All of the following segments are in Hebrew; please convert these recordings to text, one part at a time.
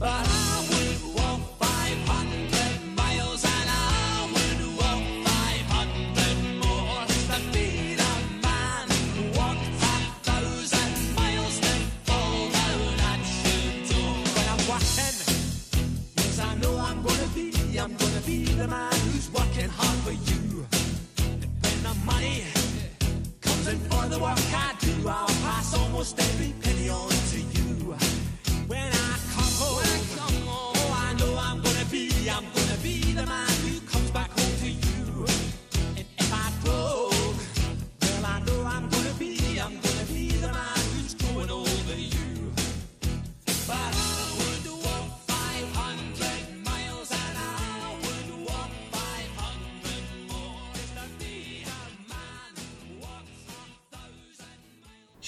But I would walk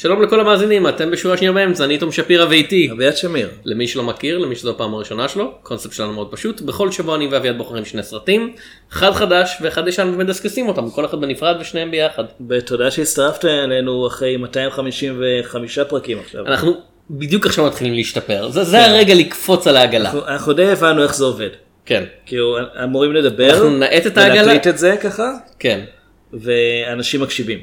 שלום לכל המאזינים, אתם בשורה שנייה באמצע, אני תום שפירא ואיתי. אביעד שמיר. למי שלא מכיר, למי שזו הפעם הראשונה שלו, קונספט שלנו מאוד פשוט, בכל שבוע אני ואביעד בוחרים שני סרטים, אחד חדש ואחד ישן ומדסקסים אותם, כל אחד בנפרד ושניהם ביחד. ותודה שהצטרפת אלינו אחרי 255 פרקים עכשיו. אנחנו בדיוק עכשיו מתחילים להשתפר, זה, זה הרגע לקפוץ על העגלה. אנחנו- אנחנו די הבנו איך זה עובד. כן, כאילו אמורים לדבר, אנחנו נאט את העגלה. ולהקליט את זה ככה, כן, ואנשים מקשיבים.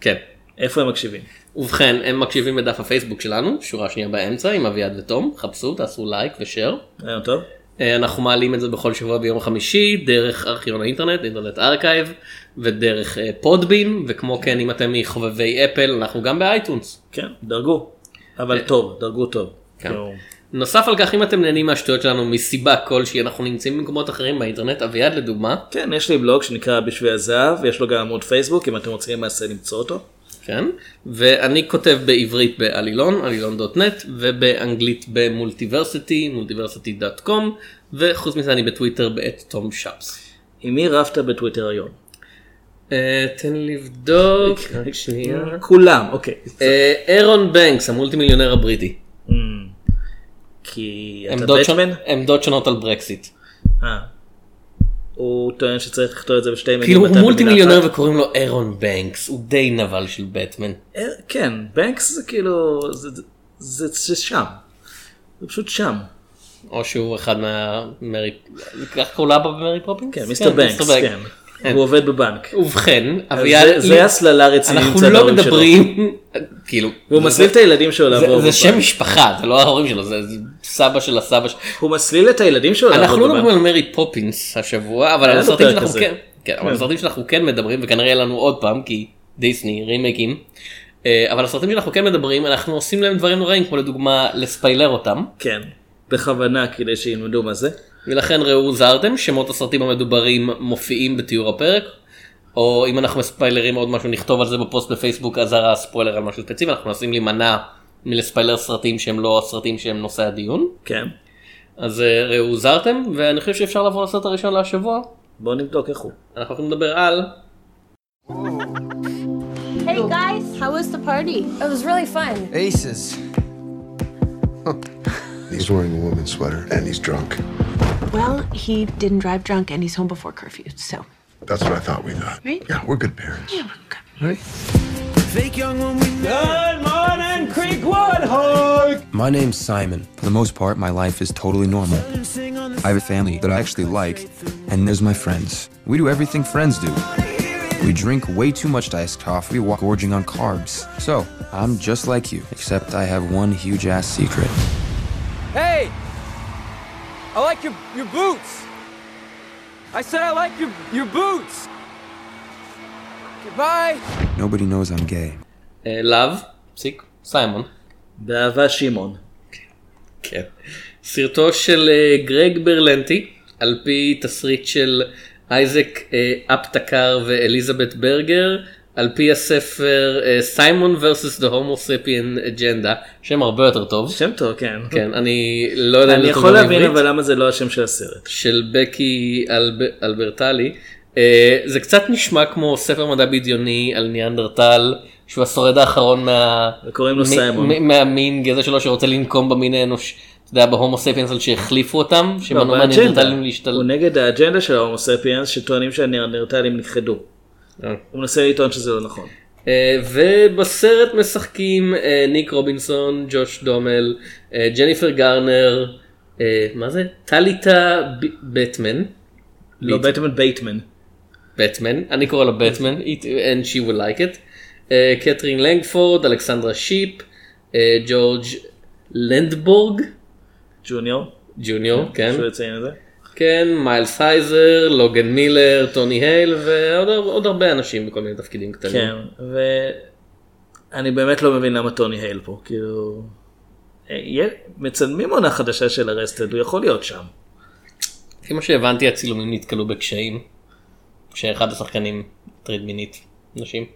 כן. איפה הם מקשיבים? ובכן, הם מקשיבים בדף הפייסבוק שלנו, שורה שנייה באמצע עם אביעד ותום, חפשו, תעשו לייק ושאר. רעיון טוב? אה, אנחנו מעלים את זה בכל שבוע ביום חמישי דרך ארכיון האינטרנט, Internet Archive ודרך אה, Podbean וכמו כן אם אתם מחובבי אפל אנחנו גם ב iTunes. כן, דרגו. אבל טוב, דרגו טוב. כן. נוסף על כך אם אתם נהנים מהשטויות שלנו מסיבה כלשהי אנחנו נמצאים במקומות אחרים באינטרנט אביעד לדוגמה כן, יש לי בלוג שנקרא בשביל הזהב, יש לו גם עמוד פייסבוק, אם אתם רוצים למעשה למצוא אותו. כן ואני כותב בעברית בעלילון עלילון.נט ובאנגלית במולטיברסיטי מולטיברסיטי דאט קום וחוץ מזה אני בטוויטר בעת תום שפס. עם מי רבת בטוויטר היום? אה, תן לי לבדוק רק שנייה. כולם, אוקיי. אה, אירון בנקס המולטי מיליונר הבריטי. Mm. כי אתה בטמן? עמדות שונות על ברקסיט. הוא טוען שצריך לכתוב את זה בשתי מילים. כאילו הוא מולטי מיליונר. וקוראים לו אירון בנקס הוא די נבל של בטמן. אה, כן, בנקס זה כאילו, זה- זה זה שם. זה פשוט שם. או שהוא אחד מהמרי... כך קראו לאבא במרי פופינס? כן, Mister Banks, כן. הוא עובד בבנק. ובכן, אביעד, זה- זה הסלמה רצינית אנחנו לא. מדברים, כאילו, והוא זה- מסליל את הילדים שלו זה- לעבור זה בבנק. שם משפחה, זה לא ההורים שלו, זה זה סבא של הסבא שלו. הוא מסליל את הילדים שלו אנחנו לעבור לא בבנק. מדברים על מרי פופינס השבוע, אבל על הסרטים שאנחנו. כן, כן, כן. הסרטים שאנחנו כן מדברים, וכנראה יהיה לנו עוד פעם, כי דיסני רימייקים, אה, אבל הסרטים שאנחנו כן מדברים, אנחנו עושים להם דברים נוראים, כמו לדוגמה לספיילר אותם, כן, בכוונה כדי שילמדו מה זה. ולכן ראו זרתם, שמות הסרטים המדוברים מופיעים בתיאור הפרק, או אם אנחנו מספיילרים עוד משהו נכתוב על זה בפוסט בפייסבוק אזהרה ספוילר על משהו ספציפי, אנחנו מנסים להימנע מלספיילר סרטים שהם לא הסרטים שהם נושא הדיון. כן. אז אה, ראו זרתם, ואני חושב שאפשר לעבור לסרט הראשון להשבוע. בואו נבדוק איך הוא. אנחנו הולכים לדבר על Hey guys, how was the party? It was really fun. Aces. He's wearing a woman's sweater and he's drunk. Well, he didn't drive drunk and he's home before curfew, so. That's what I thought we got. Right? Yeah, we're good parents. Fake young when we Good morning, Creekwood Hog! My name's Simon. For the most part, my life is totally normal. sing on the I have a family that I actually like, and there's my friends. We do everything friends do. We drink way too much iced coffee while gorging on carbs. So, I'm just like you, except I have one huge ass secret. Hey! I like your your boots. I said I like your your boots. Goodbye. Nobody knows I'm gay. לאב, פסיק, סיימון. באהבה שמעון. כן. סרטו של אה, גרג ברלנטי, על פי תסריט של אייזק אה, אפטקר ואליזבת ברגר, על פי הספר סיימון versus the homo sapien agenda שם הרבה יותר טוב שם טוב כן. כן אני לא יודע אני יכול להבין. אבל למה זה לא השם של הסרט. של בקי אלב... אלברטלי. אה, זה קצת נשמע כמו ספר מדע בדיוני על ניאנדרטל שהוא השורד האחרון מה... וקוראים לו מ- סיימון. מ- מהמין גזע שלו שרוצה לנקום במין האנוש. אתה יודע בהומו ספיאנס על שהחליפו אותם לא, שמנעו באג'נדה. מהניאנדרטלים הוא. נגד האג'נדה של ההומו ספיאנס שטוענים שהניאנדרטלים נכחדו. אה. הוא מנסה לטעון שזה לא נכון. אה, ובסרט משחקים אה, ניק רובינסון, ג'וש דומל, ג'ניפר גארנר, מה זה? טליטה בטמן. לא בטמן בייטמן. בטמן, אני קורא לו בטמן, and she will like it. קתרין לנגפורד, אלכסנדרה שיפ, ג'ורג' לנדבורג, ג'וניור. ג'וניור, כן, שהוא יציין את זה. כן, מיילס הייזר, לוגן מילר, טוני הייל ועוד עוד הרבה אנשים בכל מיני תפקידים קטנים. כן. ואני באמת לא מבין למה טוני הייל פה. כאילו... אה, מצלמים עונה חדשה של ארסטד הוא יכול להיות שם. לפי מה שהבנתי הצילומים נתקלו בקשיים, כשאחד השחקנים הטריד מינית נשים.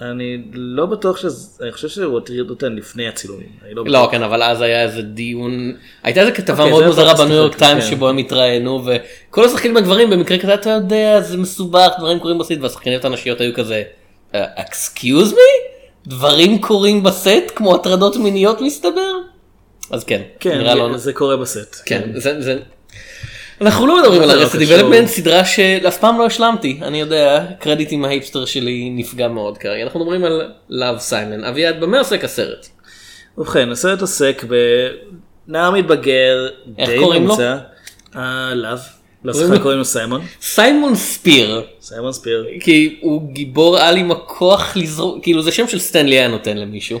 אני לא בטוח שזה, אני חושב שהוא הטריד אותן לפני הצילומים. לא לא. כן אבל אז היה איזה דיון הייתה איזה כתבה אוקיי, מאוד מוזרה בניו יורק טיימס כן. שבו הם התראיינו וכל השחקנים הגברים במקרה כזה אתה יודע זה מסובך דברים קורים בסט והשחקניות הנשיות היו כזה excuse me דברים קורים בסט כמו הטרדות מיניות מסתבר אז כן כן, נראה לא זה קורה בסט. כן זה זה. אנחנו לא מדברים על זה לא. דיבלפמנט סדרה שאף פעם לא השלמתי אני יודע קרדיט עם ההיפסטר שלי נפגע מאוד כרגע אנחנו מדברים על Love, Simon אביעד במה עוסק הסרט. ובכן, הסרט עוסק בנער מתבגר, די. אה, לאו. קוראים לשיחה לו? קוראים לו סיימון. סיימון ספיר סיימון ספיר. כי הוא גיבור על עם הכוח לזרוק כאילו זה שם של סטנלי היה נותן למישהו.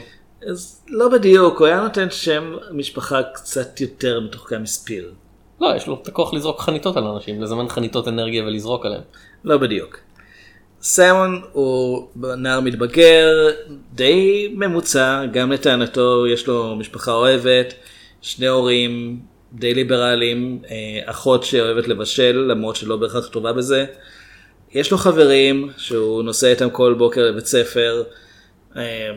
אז לא בדיוק, הוא היה נותן שם משפחה קצת יותר מתוחכם מספיר. לא יש לו את הכוח לזרוק חניתות על אנשים לזמן חניתות אנרגיה ולזרוק עליהם. לא בדיוק. סיימון הוא נער מתבגר, די ממוצע, גם לטענתו יש לו משפחה אוהבת, שני הורים די ליברליים, אה, אחות שאוהבת לבשל למרות שלא בהכרח טובה בזה. יש לו חברים שהוא נוסע איתם כל בוקר לבית ספר, אה,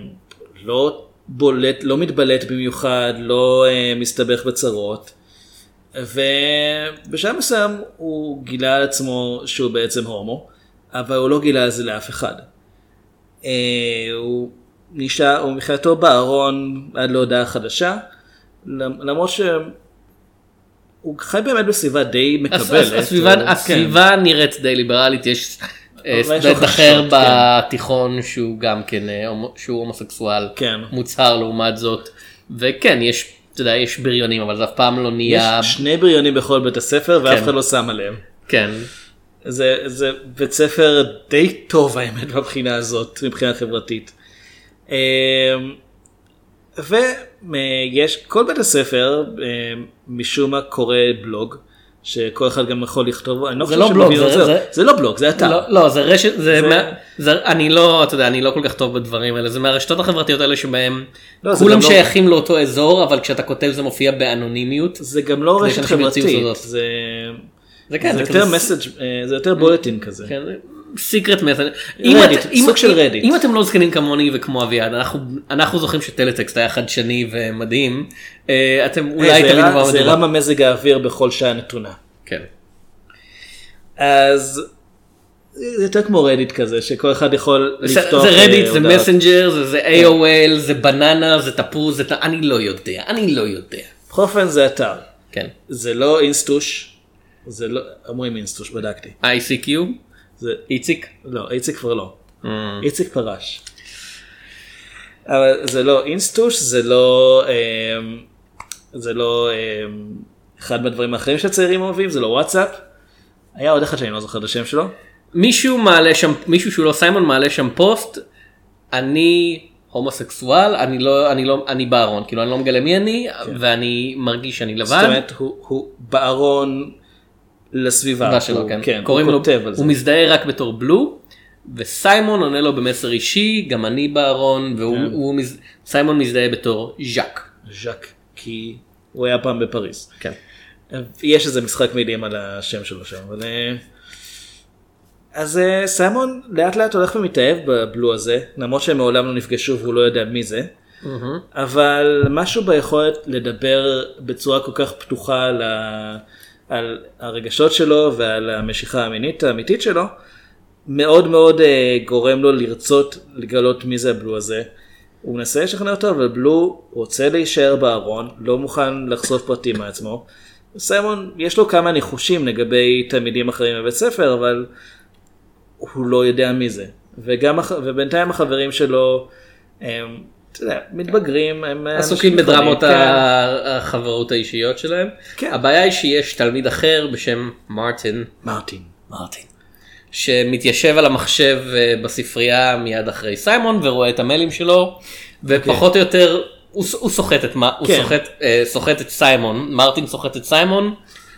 לא בולט, לא מתבלט במיוחד, לא אה, מסתבך בצרות. ובשלב מסוים הוא גילה על עצמו שהוא בעצם הומו, אבל הוא לא גילה על זה לאף אחד. אה, הוא נשאר, הוא מבחינתו בארון עד להודעה חדשה, למ- למרות שהוא חי באמת בסביבה די מקבלת. הס- הסביבה, הוא- כן. הסביבה נראית די ליברלית יש סטודנט אחר כן. בתיכון שהוא גם כן אה, שהוא הומוסקסואל כן. מוצהר לעומת זאת וכן יש אתה יודע יש בריונים אבל זה אף פעם לא נהיה יש שני בריונים בכל בית הספר ואף כן. אחד לא שם עליהם. כן זה, זה בית ספר די טוב האמת מבחינה הזאת, מבחינה חברתית. אמ, ויש, כל בית הספר אמ, משום מה קורא בלוג, שכל אחד גם יכול לכתוב, אני לא זה חושב לא בלוג, את זה- זה- זה לא בלוג, זה אתר. לא, לא זה רשת זה, זה- מה, זה אני לא אתה יודע אני לא כל כך טוב בדברים האלה זה מהרשתות החברתיות האלה שבהם לא, זה כולם לא- שייכים לאותו אזור אבל כשאתה כותב זה מופיע באנונימיות זה גם לא רשת חברתית. זה, זה כן זה כזה יותר message, זה יותר bulletin כזה. כן, secret message. סוג של. אם אתם לא זקנים כמוני וכמו אביעד אנחנו אנחנו זוכרים שטלטקסט היה חדשני ומדהים אה, אתם אולי זה תבינו הראה- מה זה מדובר. הראה מזג האוויר בכל שעה נתונה. כן. אז זה יותר כמו רדיט כזה שכל אחד יכול לפתוח זה רדיט אה, זה. מסנג'ר זה AOL זה בננה זה תפוז זה ת- אני לא יודע אני לא יודע. בכל אופן זה אתר. כן. זה לא אינסטוש. זה לא, אומרים אינסטוש, בדקתי. ICQ זה, איציק. לא, איציק כבר לא. Mm. איציק פרש. אבל זה לא אינסטוש, זה לא, אמ, זה לא אחד מהדברים האחרים שהצעירים אוהבים, זה לא וואטסאפ. היה עוד אחד שאני לא זוכר את השם שלו. מישהו מעלה שם מישהו שהוא לא סיימון מעלה שם פוסט אני הומוסקסואל אני לא אני לא אני בארון כאילו אני לא מגלה מי אני ואני מרגיש שאני זאת לבד. אומרת, הוא, הוא בארון לסביבה. הסביבה שלו, הוא, כן. כן, קוראים הוא לו. הוא מזדהה רק בתור בלו, וסיימון עונה לו במסר אישי, גם אני בארון, והוא כן. הוא מז... סיימון מזדהה בתור ז'אק. ז'אק, כי הוא היה פעם בפריז. כן. יש איזה משחק מילים על השם שלו שם, אבל... אה, אז אה, סיימון לאט לאט הולך ומתאהב בבלו הזה, למרות שהם מעולם לא נפגשו והוא לא יודע מי זה. אבל משהו ביכולת לדבר בצורה כל כך פתוחה על, ה... על הרגשות שלו ועל המשיכה המינית האמיתית שלו, מאוד מאוד אה, גורם לו לרצות לגלות מי זה הבלו הזה. הוא מנסה לשכנע אותו, אבל בלו רוצה להישאר בארון, לא מוכן לחשוף פרטים מעצמו. סיימון, יש לו כמה ניחושים לגבי תלמידים אחרים בבית ספר, אבל הוא לא יודע מי זה. וגם, ובינתיים החברים שלו, הם, אתה יודע, מתבגרים, הם עסוקים בדרמות כן. החברות האישיות שלהם. כן. הבעיה היא שיש תלמיד אחר בשם מרטין, מרטין. מרטין, שמתיישב על המחשב אה, בספרייה מיד אחרי סיימון ורואה את המיילים שלו, ופחות או יותר הוא סוחט את מה, הוא כן. סוחט, אה, סוחט את סיימון, מרטין סוחט את סיימון,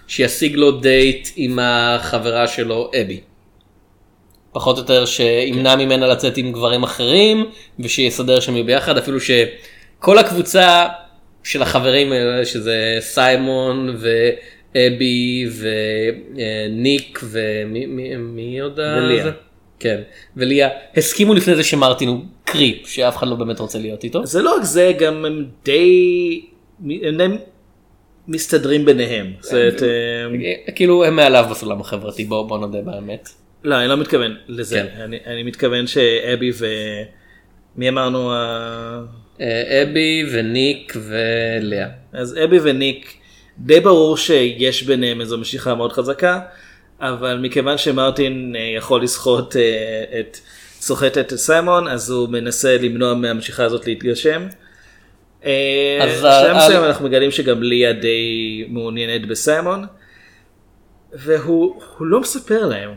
שישיג לו דייט עם החברה שלו אבי. פחות או יותר שימנע ממנה לצאת עם גברים אחרים ושיסדר שהם יהיו ביחד אפילו שכל הקבוצה של החברים האלה שזה סיימון ואבי וניק ומי מי, מי עוד וליה. כן וליה הסכימו לפני זה שמרטין הוא קריפ שאף אחד לא באמת רוצה להיות איתו. זה לא רק זה, גם הם די, הם מסתדרים ביניהם. אומרת, אה, כאילו הם מעליו בסולם החברתי בוא בוא נודה באמת. לא, אני לא מתכוון לזה. כן. אני, אני מתכוון שאבי ו... מי אמרנו? אה, אבי וניק ולאה. אז אבי וניק, די ברור שיש ביניהם איזו משיכה מאוד חזקה, אבל מכיוון שמרטין אה, יכול לסחוט אה, את, סוחט את סיימון, אז הוא מנסה למנוע מהמשיכה הזאת להתגשם. אה, בשלב מסוים אנחנו מגלים שגם ליה די מעוניינת בסיימון, והוא הוא לא מספר להם.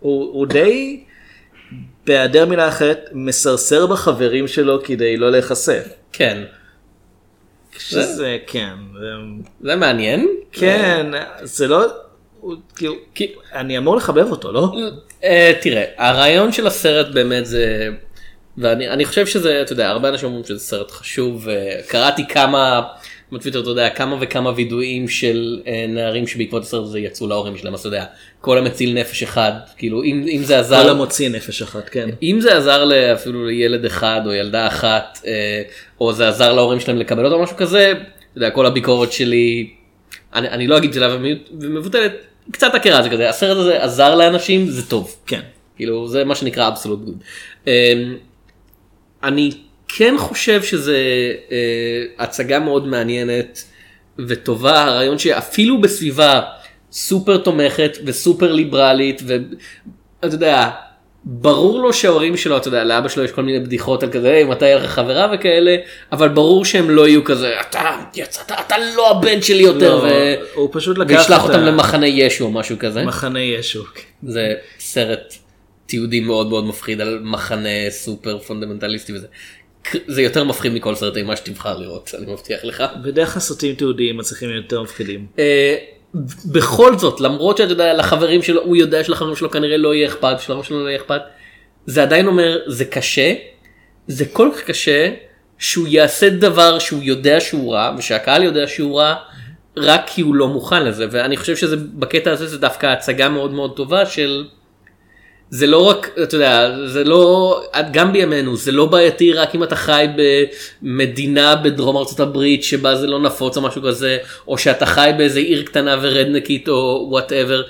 הוא, הוא די, בהיעדר מילה אחרת, מסרסר בחברים שלו כדי לא להיחשף. כן שזה, כן. זה- זה מעניין. כן, זה לא, כאילו, כי- אני אמור לחבב אותו, לא? אה, תראה, הרעיון של הסרט באמת זה, ואני אני חושב שזה, אתה יודע, הרבה אנשים אומרים שזה סרט חשוב, וקראתי כמה, בטוויטר, אתה יודע, כמה וכמה וידואים של אה, נערים שבעקבות הסרט הזה יצאו להורים שלהם, אז אתה יודע, כל המציל נפש אחד, כאילו, אם אם זה כל עזר, המוציא נפש אחת, כן. אם זה עזר אפילו לילד אחד או ילדה אחת, אה, או זה עזר להורים שלהם לקבל אותו, משהו כזה, אתה יודע, כל הביקורת שלי, אני אני לא אגיד שלה ומבוטלת, קצת הכרה זה כזה, הסרט הזה עזר לאנשים, זה טוב. כן. כאילו זה מה שנקרא אבסולוט גוד. אני כן חושב שזה אה, הצגה מאוד מעניינת וטובה הרעיון שאפילו בסביבה סופר תומכת וסופר ליברלית ואתה יודע ברור לו שההורים שלו אתה יודע לאבא שלו יש כל מיני בדיחות על כזה "היי, מתי יהיה לך חברה וכאלה אבל ברור שהם לא יהיו כזה אתה יצאת אתה לא הבן שלי יותר לא, ו... הוא פשוט לקח וישלח אותם למחנה ישו או משהו כזה. מחנה ישו. זה סרט תיעודי מאוד מאוד מפחיד על מחנה סופר פונדמנטליסטי וזה. זה יותר מפחיד מכל סרט אימה שתבחר לראות אני מבטיח לך. בדרך כלל סרטים תיעודיים מצליחים יותר מפחידים. בכל זאת למרות שאתה יודע לחברים שלו הוא יודע שלחברים שלו כנראה לא יהיה אכפת שלחברים שלו לא יהיה אכפת. זה עדיין אומר זה קשה זה כל כך קשה שהוא יעשה דבר שהוא יודע שהוא רע ושהקהל יודע שהוא רע רק כי הוא לא מוכן לזה ואני חושב שזה בקטע הזה זה דווקא הצגה מאוד מאוד טובה של. זה לא רק אתה יודע זה לא גם בימינו זה לא בעייתי רק אם אתה חי במדינה בדרום ארצות הברית שבה זה לא נפוץ או משהו כזה או שאתה חי באיזה עיר קטנה ורדנקית או whatever.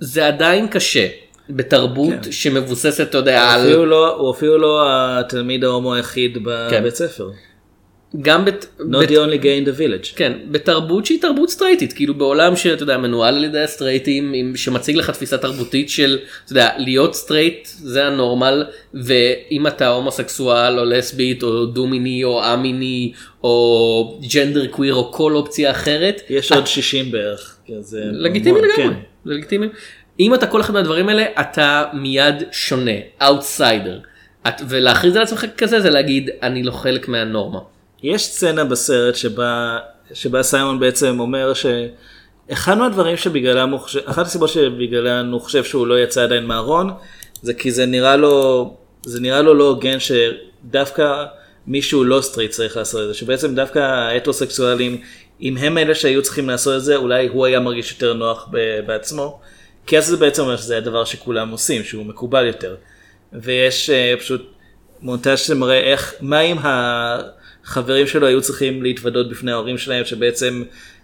זה עדיין קשה בתרבות כן. שמבוססת אתה יודע על אפילו לא- הוא אפילו לא התלמיד ההומו היחיד כן. בבית ספר. גם בת, Not בת- the only gay in the village. כן, בתרבות שהיא תרבות סטרייטית, כאילו בעולם שאתה יודע, מנוהל על ידי הסטרייטים, עם- שמציג לך תפיסה תרבותית של, אתה יודע, להיות סטרייט זה הנורמל, ואם אתה הומוסקסואל או לסבית או דו-מיני או א-מיני או genderqueer או כל אופציה אחרת, יש עוד 60 בערך. לגיטימי לגמרי, כן. זה לגיטימי. אם אתה כל אחד מהדברים האלה, אתה מיד שונה, אאוטסיידר. ולהכריז על עצמך כזה זה להגיד, אני לא חלק מהנורמה. יש סצנה בסרט שבה, שבה סיימון בעצם אומר שאחד מהדברים שבגללם הוא חושב, אחת הסיבות שבגללן הוא חושב שהוא לא יצא עדיין מהארון, זה כי זה נראה לו, זה נראה לו לא הוגן שדווקא מישהו לא סטרייט צריך לעשות את זה, שבעצם דווקא ההטרוסקסואלים, אם הם אלה שהיו צריכים לעשות את זה, אולי הוא היה מרגיש יותר נוח בעצמו, כי אז זה בעצם אומר שזה הדבר שכולם עושים, שהוא מקובל יותר. ויש אה, פשוט מונטאז' שמראה איך, מה אם החברים שלו היו צריכים להתוודות בפני ההורים שלהם שבעצם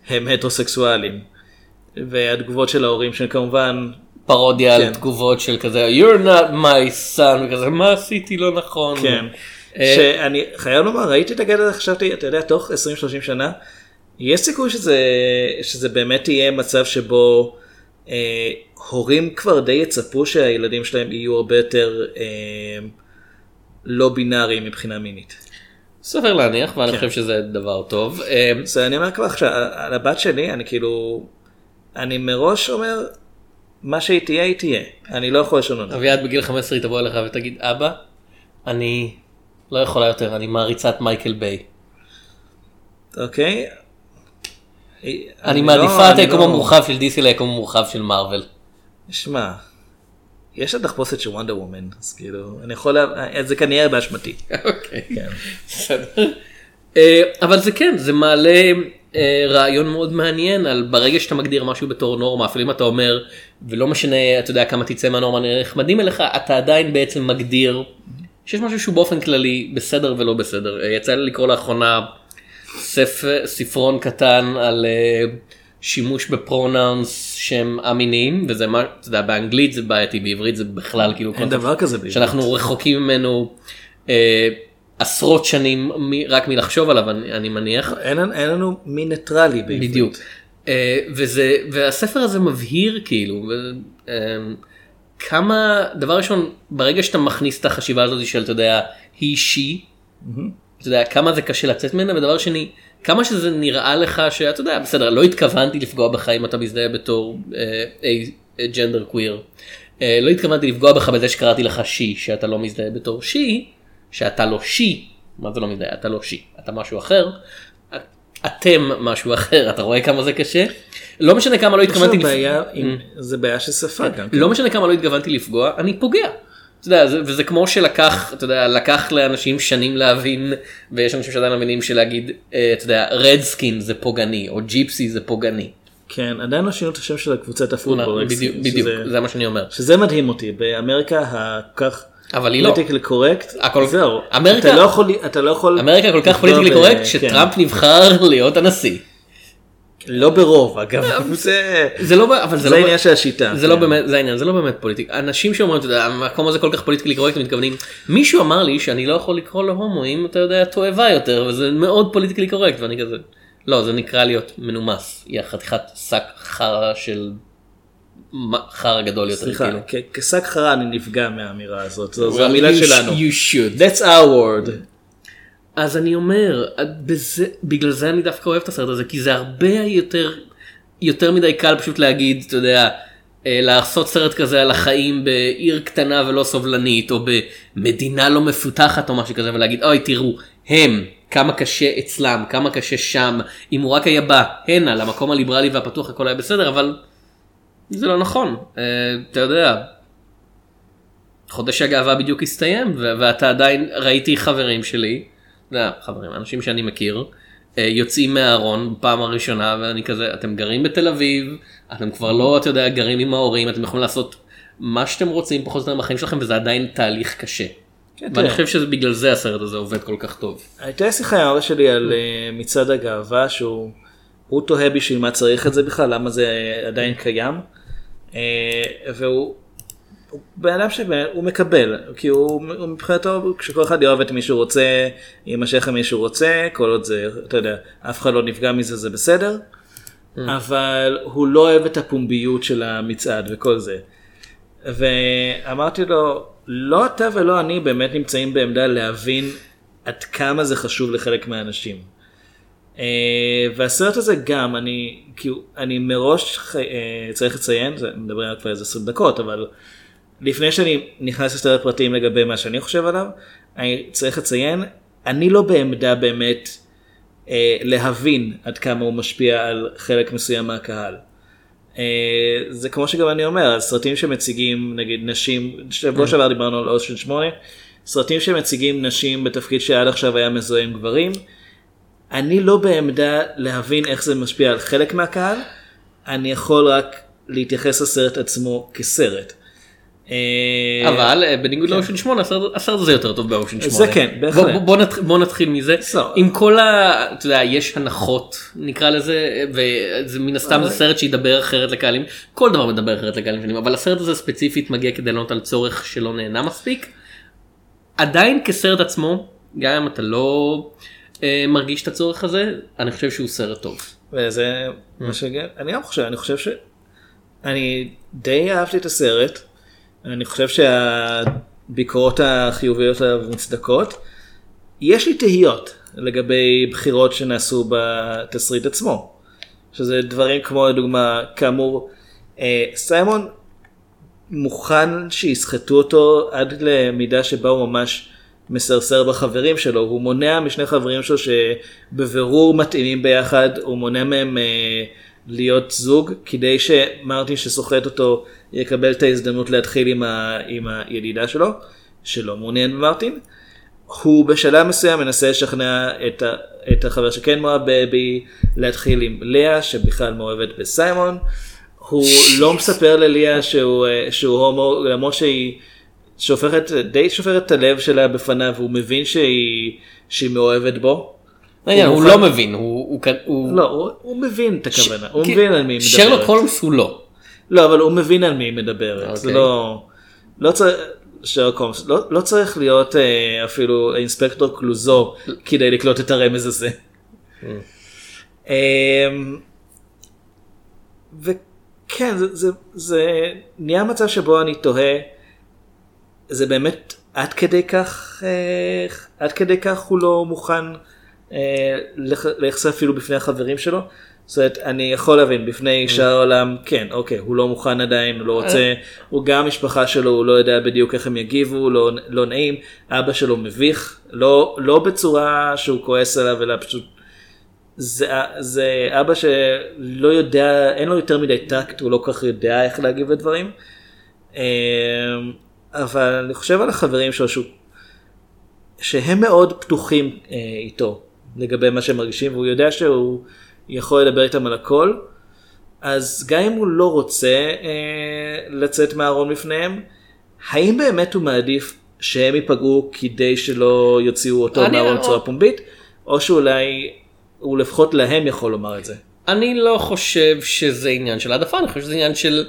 הם הטרוסקסואלים. והתגובות של ההורים שהם כמובן, פרודיה על כן. תגובות של כזה you're not my son וכזה מה עשיתי לא נכון. כן. אה, שאני חייב לומר, ראיתי את הגד הזה, חשבתי, אתה יודע, תוך 20-30 שנה, יש סיכוי שזה, שזה באמת יהיה מצב שבו אה, הורים כבר די יצפו שהילדים שלהם יהיו הרבה יותר אה, לא בינאריים מבחינה מינית. סביר להניח ואני כן. חושב שזה דבר טוב. אה, אז אני אומר כבר עכשיו, על- הבת שלי, אני כאילו, אני מראש אומר, מה שהיא תהיה, היא תהיה. אני לא יכול לשנות. אביעד בגיל 15 היא תבוא אליך ותגיד אבא אני לא יכולה יותר אני מעריצת מייקל ביי. אוקיי? אני לא- מעדיפה את אני היקום לא- המורחב של DC ליקום המורחב של מארוול. שמע, יש לה תחפושת של וונדר וומן, אז כאילו, אני יכול, לה... זה כנראה באשמתי. אוקיי. כן. בסדר. אה, אבל זה כן זה מעלה אה, רעיון מאוד מעניין על ברגע שאתה מגדיר משהו בתור נורמה אפילו אם אתה אומר ולא משנה אתה יודע כמה תצא מהנורמה נחמדים אליך אתה עדיין בעצם מגדיר שיש משהו שהוא באופן כללי בסדר ולא בסדר אה, יצא לי לקרוא לאחרונה ספר ספרון קטן על אה, שימוש בפרונאונס שהם א-מיניים וזה מה אתה יודע באנגלית זה בעייתי בעברית זה בכלל כאילו אין דבר כזה בעברית. שאנחנו רחוקים ממנו אה, עשרות שנים מ- רק מלחשוב עליו אני, אני מניח אין, אין לנו מין ניטרלי בעברית. בדיוק אה, וזה והספר הזה מבהיר כאילו ו, אה, כמה דבר ראשון ברגע שאתה מכניס את החשיבה הזאת של אתה יודע היא שי אתה יודע כמה זה קשה לצאת ממנה ודבר שני כמה שזה נראה לך שאתה יודע בסדר לא התכוונתי לפגוע בך אם אתה מזדהה בתור ג'נדר קוויר לא התכוונתי לפגוע בך בזה שקראתי לך שי שאתה לא מזדהה בתור שי שאתה לא שי מה זה לא מזדהה? אתה לא שי אתה משהו אחר. אתם משהו אחר אתה רואה כמה זה קשה? לא משנה כמה לא התכוונתי לפ- בעיה, עם, זה בעיה של שפה גם. לא משנה כמה לא התכוונתי לפגוע אני פוגע. אתה יודע, זה, וזה כמו שלקח אתה יודע לקח לאנשים שנים להבין ויש אנשים שעדיין מבינים שלהגיד אה, אתה יודע רד סקין זה פוגעני או ג'יפסי זה פוגעני. כן, עדיין לא שינו את השם של הקבוצת הפוטבול. בדיוק, שזה- בדיוק זה מה שאני אומר. שזה מדהים אותי, באמריקה הכל-כך אבל היא לא. politically correct, הכל- זהו, אמריקה- אתה לא יכול, אתה לא יכול, אמריקה כל כך politically ב- correct כן. שטראמפ נבחר להיות הנשיא. לא ברוב אגב, זה זה לא אבל זה זה לא העניין של השיטה. זה לא כן. באמת זה העניין זה לא באמת פוליטיקה אנשים שאומרים אתה יודע המקום הזה כל כך politically correct מתכוונים מישהו אמר לי שאני לא יכול לקרוא להומואים אתה יודע תועבה יותר וזה מאוד politically correct ואני כזה לא זה נקרא להיות מנומס היא החתיכת שק חרא של חרא גדול יותר סליחה, כאילו. כשק חרא אני נפגע מהאמירה הזאת, זו המילה you שלנו. you should. That's our word. אז אני אומר בזה בגלל זה אני דווקא אוהב את הסרט הזה כי זה הרבה יותר יותר מדי קל פשוט להגיד אתה יודע אה, לעשות סרט כזה על החיים בעיר קטנה ולא סובלנית או במדינה לא מפותחת או משהו כזה ולהגיד אוי תראו הם כמה קשה אצלם כמה קשה שם אם הוא רק היה בא הנה למקום הליברלי והפתוח הכל היה בסדר אבל זה לא נכון אה, אתה יודע. חודש הגאווה בדיוק הסתיים ואתה עדיין ראיתי חברים שלי, חברים, אנשים שאני מכיר, אה, יוצאים מהארון בפעם הראשונה ואני כזה, אתם גרים בתל אביב, אתם כבר לא, אתה יודע, גרים עם ההורים, אתם יכולים לעשות מה שאתם רוצים פחות או יותר בחיים שלכם וזה עדיין תהליך קשה. ואני תראה. חושב שבגלל זה הסרט הזה עובד כל כך טוב. הייתה שיחה עם אבא שלי על אה, מצעד הגאווה שהוא הוא תוהה בשביל מה צריך את זה בכלל למה זה עדיין קיים. אה, והוא הוא בן אדם שהוא מקבל כי הוא הוא מבחינתו כשכל אחד יאהב את מי שהוא רוצה יימשך עם מי שהוא רוצה כל עוד זה אתה יודע אף אחד לא נפגע מזה זה בסדר. אבל הוא לא אוהב את הפומביות של המצעד וכל זה. ואמרתי לו, לא אתה ולא אני באמת נמצאים בעמדה להבין עד כמה זה חשוב לחלק מהאנשים. אה, והסרט הזה גם, אני, כאילו, אני מראש ח- אה, צריך לציין, מדברים על כבר איזה 20 דקות, אבל לפני שאני נכנס לסרט פרטים לגבי מה שאני חושב עליו, אני צריך לציין, אני לא בעמדה באמת אה, להבין עד כמה הוא משפיע על חלק מסוים מהקהל. אה, זה כמו שגם אני אומר, סרטים שמציגים נגיד נשים, שבוע שעבר דיברנו על אושן 8, סרטים שמציגים נשים בתפקיד שעד עכשיו היה מזוהה עם גברים, אני לא בעמדה להבין איך זה משפיע על חלק מהקהל, אני יכול רק להתייחס לסרט עצמו כסרט. אה, אבל אה, בניגוד לאושן 8 הסרט הזה יותר טוב באושן 8. זה כן, בהחלט. בוא- בוא- בוא נתח- בוא נתחיל מזה. עם כל ה... אתה יודע, יש הנחות נקרא לזה, וזה מן הסתם זה סרט שידבר אחרת לקהלים, כל דבר מדבר אחרת לקהלים שונים, אבל הסרט הזה ספציפית מגיע כדי לענות על צורך שלא נהנה מספיק. עדיין כסרט עצמו, גם אם אתה לא אה, מרגיש את הצורך הזה, אני חושב שהוא סרט טוב. וזה מה שהגיע, אני גם חושב, אני חושב ש... אני די אהבתי את הסרט, אני חושב שהביקורות החיוביות עליו מוצדקות. יש לי תהיות לגבי בחירות שנעשו בתסריט עצמו, שזה דברים כמו לדוגמה, כאמור, אה, סיימון מוכן שיסחטו אותו עד למידה שבה הוא ממש מסרסר בחברים שלו, הוא מונע משני חברים שלו שבבירור מתאימים ביחד, הוא מונע מהם אה, להיות זוג, כדי שמרטין שסוחט אותו יקבל את ההזדמנות להתחיל עם, ה, עם הידידה שלו, שלא מעוניין במרטין. הוא בשלב מסוים מנסה לשכנע את, ה, את החבר שכן מאוהב בבי להתחיל עם לאה שבכלל מאוהבת בסיימון. הוא לא מספר לליה שהוא, שהוא הומו למרות שהיא שופכת די שופכת את הלב שלה בפניו והוא מבין שהיא, שהיא מאוהבת בו. העניין, הוא מוכן- לא מבין, הוא... הוא, הוא... לא, הוא, הוא מבין את הכוונה, הוא כי- מבין על מי היא מדברת. שרלוק הולמס הוא לא. לא, אבל הוא מבין על מי היא מדברת. זה אוקיי. לא... לא צריך... שרלוק הולמס, לא, לא צריך להיות אה, אפילו אינספקטור קלוזו כדי לקלוט את הרמז הזה. אה, וכן, זה, זה, זה נהיה מצב שבו אני תוהה, זה באמת עד כדי כך, אה, עד כדי כך הוא לא מוכן להיחשף אפילו בפני החברים שלו. זאת אומרת, אני יכול להבין, בפני שאר העולם, כן, אוקיי, הוא לא מוכן עדיין, הוא לא רוצה, הוא גם המשפחה שלו, הוא לא יודע בדיוק איך הם יגיבו, לא, לא נעים, אבא שלו מביך, לא, לא בצורה שהוא כועס עליו, אלא פשוט, זה, זה אבא שלא יודע, אין לו יותר מדי טקט, הוא לא כל כך יודע איך להגיב לדברים. אה, אבל אני חושב על החברים שלו, שהוא, שהם מאוד פתוחים אה, איתו לגבי מה שהם מרגישים, והוא יודע שהוא יכול לדבר איתם על הכל. אז גם אם הוא לא רוצה אה, לצאת מהארון בפניהם, האם באמת הוא מעדיף שהם ייפגעו כדי שלא יוציאו אותו מהארון או- בצורה פומבית, או שאולי הוא לפחות להם יכול לומר את זה. אני לא חושב שזה עניין של העדפה, אני חושב שזה עניין של...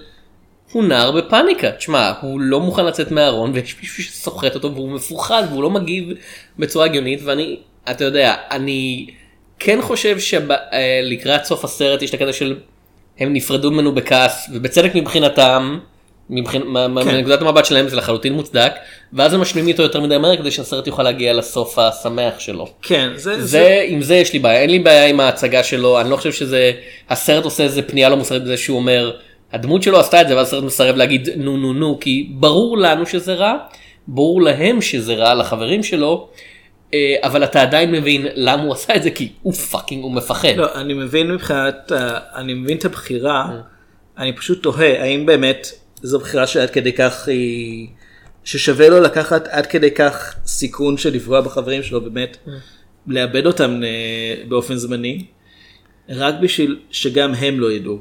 הוא נער בפאניקה, תשמע, הוא לא מוכן לצאת מהארון ויש מישהו שסוחט אותו והוא מפוחד והוא לא מגיב בצורה הגיונית ואני, אתה יודע, אני כן חושב שלקראת סוף הסרט יש את הקטע של הם נפרדו ממנו בכעס ובצדק מבחינתם, מבחינ... כן. מנקודת המבט שלהם זה לחלוטין מוצדק ואז הם משלימים איתו יותר מדי מהר כדי שהסרט יוכל להגיע לסוף השמח שלו. כן, זה, זה, זה עם זה יש לי בעיה אין לי בעיה עם ההצגה שלו אני לא חושב שזה הסרט עושה איזה פנייה לא מוסרית בזה שהוא אומר הדמות שלו עשתה את זה ואז הסרט מסרב להגיד נו נו נו כי ברור לנו שזה רע ברור להם שזה רע לחברים שלו אה, אבל אתה עדיין מבין למה הוא עשה את זה כי הוא fucking הוא מפחד. לא, אני מבין מבחינת, ה- אני מבין את הבחירה, אני פשוט תוהה האם באמת זו בחירה שעד כדי כך היא, ששווה לו לקחת עד כדי כך סיכון של לפגוע בחברים שלו, באמת לאבד אותם אה, באופן זמני, רק בשביל שגם הם לא ידעו.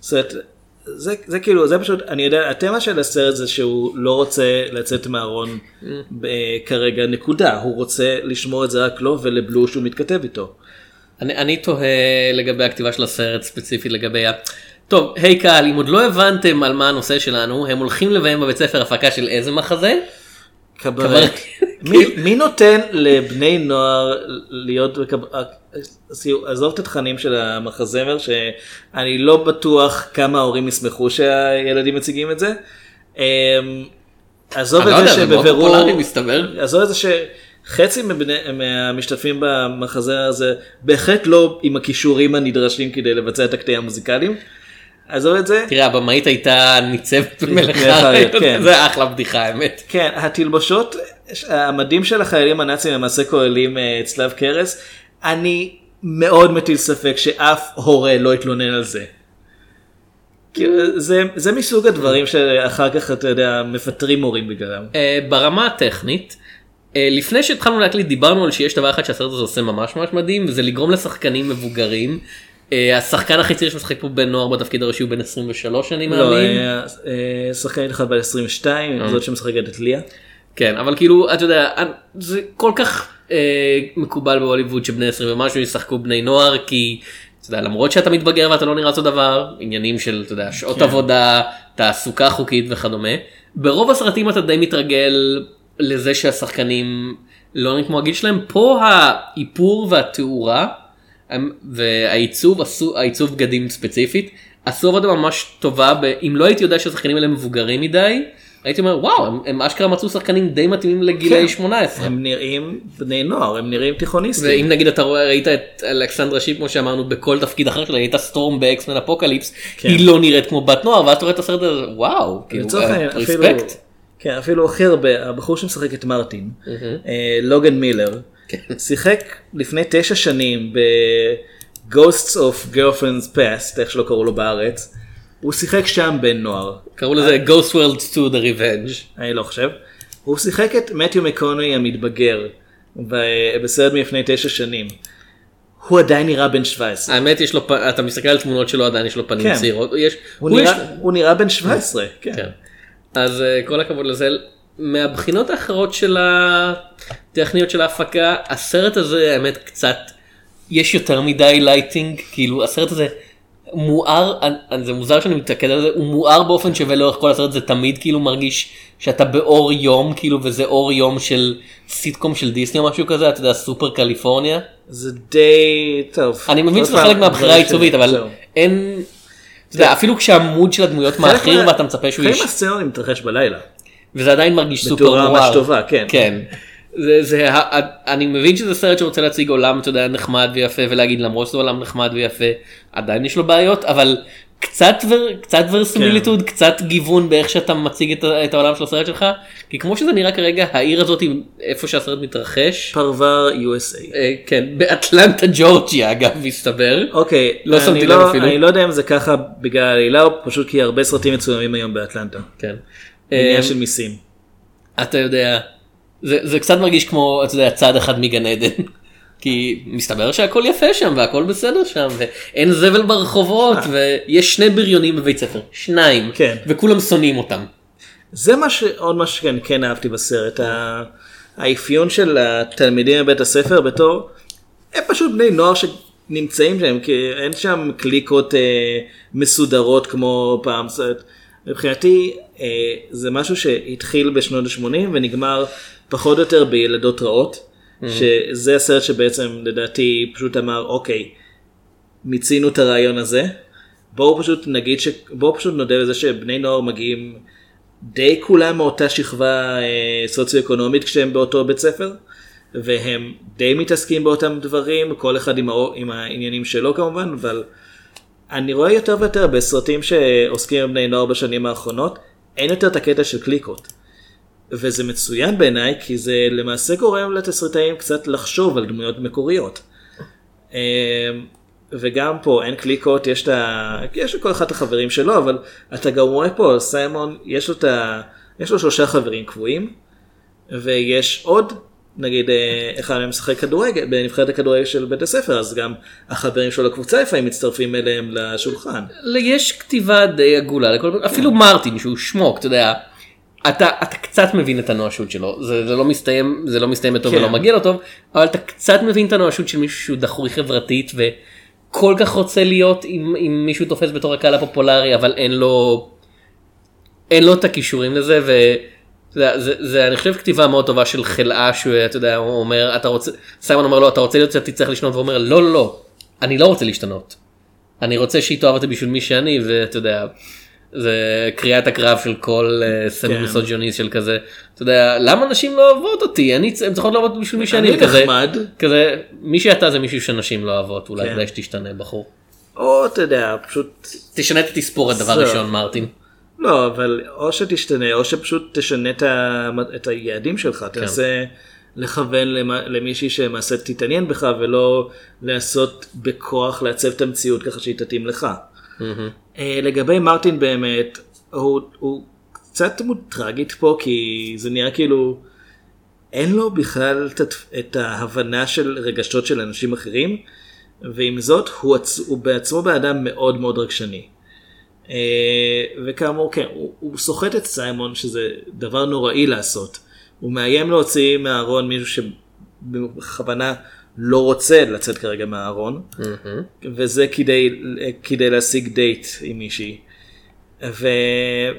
זאת אומרת, זה, זה כאילו, זה פשוט, אני יודע, התמה של הסרט זה שהוא לא רוצה לצאת מהארון כרגע, נקודה. הוא רוצה לשמור את זה רק לו ולבלו שהוא מתכתב איתו. אני, אני תוהה לגבי הכתיבה של הסרט ספציפית לגבי ה... טוב, היי קהל, אם עוד לא הבנתם על מה הנושא שלנו, הם הולכים לביים בבית ספר הפקה של איזה מחזה? קברט. מי, נותן לבני נוער להיות בקברט? עזוב את התכנים של המחזמר שאני לא בטוח כמה ההורים ישמחו שהילדים מציגים את זה. אמ, עזוב את לא זה שבבירור. עזוב את זה שחצי מבני- מהמשתתפים במחזר הזה בהחלט לא עם הכישורים הנדרשים כדי לבצע את הקטעים המוזיקליים. עזוב את זה. תראה, הבמאית הייתה ניצבת במלך הארץ, כן. זה אחלה בדיחה האמת. כן, התלבושות, המדים של החיילים הנאצים למעשה כוללים אה, צלב קרס. אני מאוד מטיל ספק שאף הורה לא יתלונן על זה. כאילו, זה, זה מסוג הדברים שאחר כך אתה יודע מפטרים מורים בגללם. אה, ברמה הטכנית, אה, לפני שהתחלנו להקליט דיברנו על שיש דבר אחד שהסרט הזה עושה ממש ממש מדהים וזה לגרום לשחקנים מבוגרים השחקן הכי צעיר שמשחק פה בן נוער בתפקיד הראשי הוא בן 23 אני לא, מאמין. אה, אה, שחקנית אחת בת 22, אה. זאת שמשחקת את ליה. כן אבל כאילו אתה יודע זה כל כך אה, מקובל בהוליווד שבני 20 ומשהו ישחקו בני נוער כי אתה יודע, למרות שאתה מתבגר ואתה לא נראה אותו דבר עניינים של אתה יודע, שעות כן. עבודה תעסוקה חוקית וכדומה ברוב הסרטים אתה די מתרגל לזה שהשחקנים לא נראים כמו הגיל שלהם פה האיפור והתאורה והעיצוב עשו העיצוב בגדים ספציפית עשו עבודה ממש טובה ב- אם לא הייתי יודע שהשחקנים האלה מבוגרים מדי הייתי אומר וואו הם, הם אשכרה מצאו שחקנים די מתאימים לגילי כן. 18. הם נראים בני נוער, הם נראים תיכוניסטים. ואם נגיד אתה רואה ראית את אלכסנדרה שיפ כמו שאמרנו בכל תפקיד אחר שלה הייתה סטורם באקסמן אפוקליפס כן. היא לא נראית כמו בת נוער ואז אתה רואה את הסרט הזה וואו כאילו העניין, אה, respect. כן, אפילו הכי הרבה, הבחור שמשחק את מרטין, אה, לוגן מילר, כן. שיחק לפני תשע שנים ב-Ghosts of Girlfriend's Past, איך שלא קראו לו בארץ, הוא שיחק שם בן נוער, קראו לזה Ghost World 2 The Revenge. אני לא חושב, הוא שיחק את מתיו מקוני המתבגר, בסרט מלפני תשע שנים. הוא עדיין נראה בן 17. האמת יש לו אתה מסתכל על תמונות שלו עדיין יש לו פנים כן. צעירות יש הוא הוא יש- נראה- הוא נראה בן 17, כן. כן. אז אה, כל הכבוד לזה. מהבחינות האחרות של הטכניות של ההפקה, הסרט הזה האמת קצת, יש יותר מדי lighting, כאילו הסרט הזה מואר, זה מוזר שאני מתעכב על זה, הוא מואר באופן שווה לאורך כל הסרט, זה תמיד כאילו מרגיש שאתה באור יום, כאילו וזה אור יום של סיטקום של דיסני או משהו כזה, אתה יודע, סופר קליפורניה. זה די טוב. אני מבין שזה חלק מהבחירה העיצובית, אבל. אין, אתה יודע, אפילו כשה mood של הדמויות מאחיר ואתה מצפה שהוא חלק יש... מהסצנות מתרחש בלילה. וזה עדיין מרגיש סופר בתאורה מואר. ממש טובה, כן. כן. זה, זה, אני מבין שזה סרט שרוצה להציג עולם, אתה יודע, נחמד ויפה, ולהגיד למרות שזה עולם נחמד ויפה, עדיין יש לו בעיות, אבל קצת, ver, קצת verisimilitude, כן. קצת גיוון באיך שאתה מציג את, את העולם של הסרט שלך, כי כמו שזה נראה כרגע, העיר הזאת היא איפה שהסרט מתרחש, פרבר USA. אה, כן, באטלנטה ג'ורג'יה אגב, מסתבר. אוקיי, לא שמתי לב לא- אפילו. אני לא יודע אם זה ככה בגלל העלילה או פשוט כי הרבה סרטים מצולמים היום באטלנטה. כן. עניין אה, של מיסים. אתה יודע, זה, זה קצת מרגיש כמו, אתה יודע, צעד אחד מגן עדן. כי מסתבר שהכל יפה שם והכל בסדר שם ואין זבל ברחובות ויש שני בריונים בבית ספר, שניים, כן. וכולם שונאים אותם. זה מה שעוד מה שכן כן אהבתי בסרט, האפיון של התלמידים בבית הספר בתור, הם פשוט בני נוער שנמצאים שם, כי אין שם קליקות אה, מסודרות כמו פעם. זאת אומרת, מבחינתי אה, זה משהו שהתחיל בשנות ה-80 ונגמר פחות או יותר בילדות רעות, שזה הסרט שבעצם לדעתי פשוט אמר אוקיי, מיצינו את הרעיון הזה, בואו פשוט נגיד ש... בואו פשוט נודה בזה שבני נוער מגיעים די כולם מאותה שכבה אה, סוציו-אקונומית כשהם באותו בית ספר, והם די מתעסקים באותם דברים, כל אחד עם, האו, עם העניינים שלו כמובן, אבל אני רואה יותר ויותר בסרטים שעוסקים בבני נוער בשנים האחרונות, אין יותר את הקטע של קליקות. וזה מצוין בעיניי, כי זה למעשה גורם לתסריטאים קצת לחשוב על דמויות מקוריות. אמ, וגם פה אין קליקות, יש את ה... יש לכל אחד את החברים שלו, אבל אתה גם רואה פה, סיימון, יש לו את ה... יש לו שלושה חברים קבועים, ויש עוד, נגיד, אה, אחד מהם משחק כדורגל, בנבחרת הכדורגל של בית הספר, אז גם החברים שלו לקבוצה לפעמים מצטרפים אליהם לשולחן. יש כתיבה די עגולה, לכל... אפילו מרטין שהוא שמוק, אתה יודע, אתה, אתה קצת מבין את הנואשות שלו, זה, זה לא מסתיים, זה לא מסתיים טוב כן. ולא מגיע לו טוב, אבל אתה קצת מבין את הנואשות של מישהו שהוא דחוי חברתית וכל כך רוצה להיות עם, עם מישהו תופס בתור הקהל הפופולרי, אבל אין לו, אין לו את הכישורים לזה, ו... זה, זה, זה אני חושב כתיבה מאוד טובה של חלאה שהוא אתה יודע הוא אומר אתה רוצה סיימון אומר לו אתה רוצה להיות שאתה תצטרך לשנות והוא אומר לא לא לא אני לא רוצה להשתנות. אני רוצה שהיא תאהב אותי בשביל מי שאני ואתה יודע זה קריאת הקרב של כל סמי כן. מיסוג'וניסט של כזה אתה יודע למה נשים לא אוהבות אותי אני הן צריכות לאהוב אותי בשביל מי שאני נחמד. כזה מי שאתה זה מישהו שנשים לא אוהבות אולי כן. כדאי שתשתנה בחור. או אתה יודע, פשוט תשנה את התספורת דבר. ראשון מרטין. לא, אבל או שתשתנה, או שפשוט תשנה את, ה... את היעדים שלך, כן. תנסה לכוון למ... למישהי שמעשה תתעניין בך, ולא לעשות בכוח לעצב את המציאות ככה שהיא תתאים לך. אה, לגבי מרטין באמת, הוא, הוא קצת דמות טראגית פה, כי זה נראה כאילו אין לו בכלל את, את ההבנה של רגשות של אנשים אחרים, ועם זאת הוא, עצ... הוא בעצמו בן אדם מאוד מאוד רגשני. אה, וכאמור כן הוא, הוא סוחט את סיימון שזה דבר נוראי לעשות. הוא מאיים להוציא מהארון מישהו שבכוונה לא רוצה לצאת כרגע מהארון וזה כדי, כדי להשיג דייט עם מישהי. ועם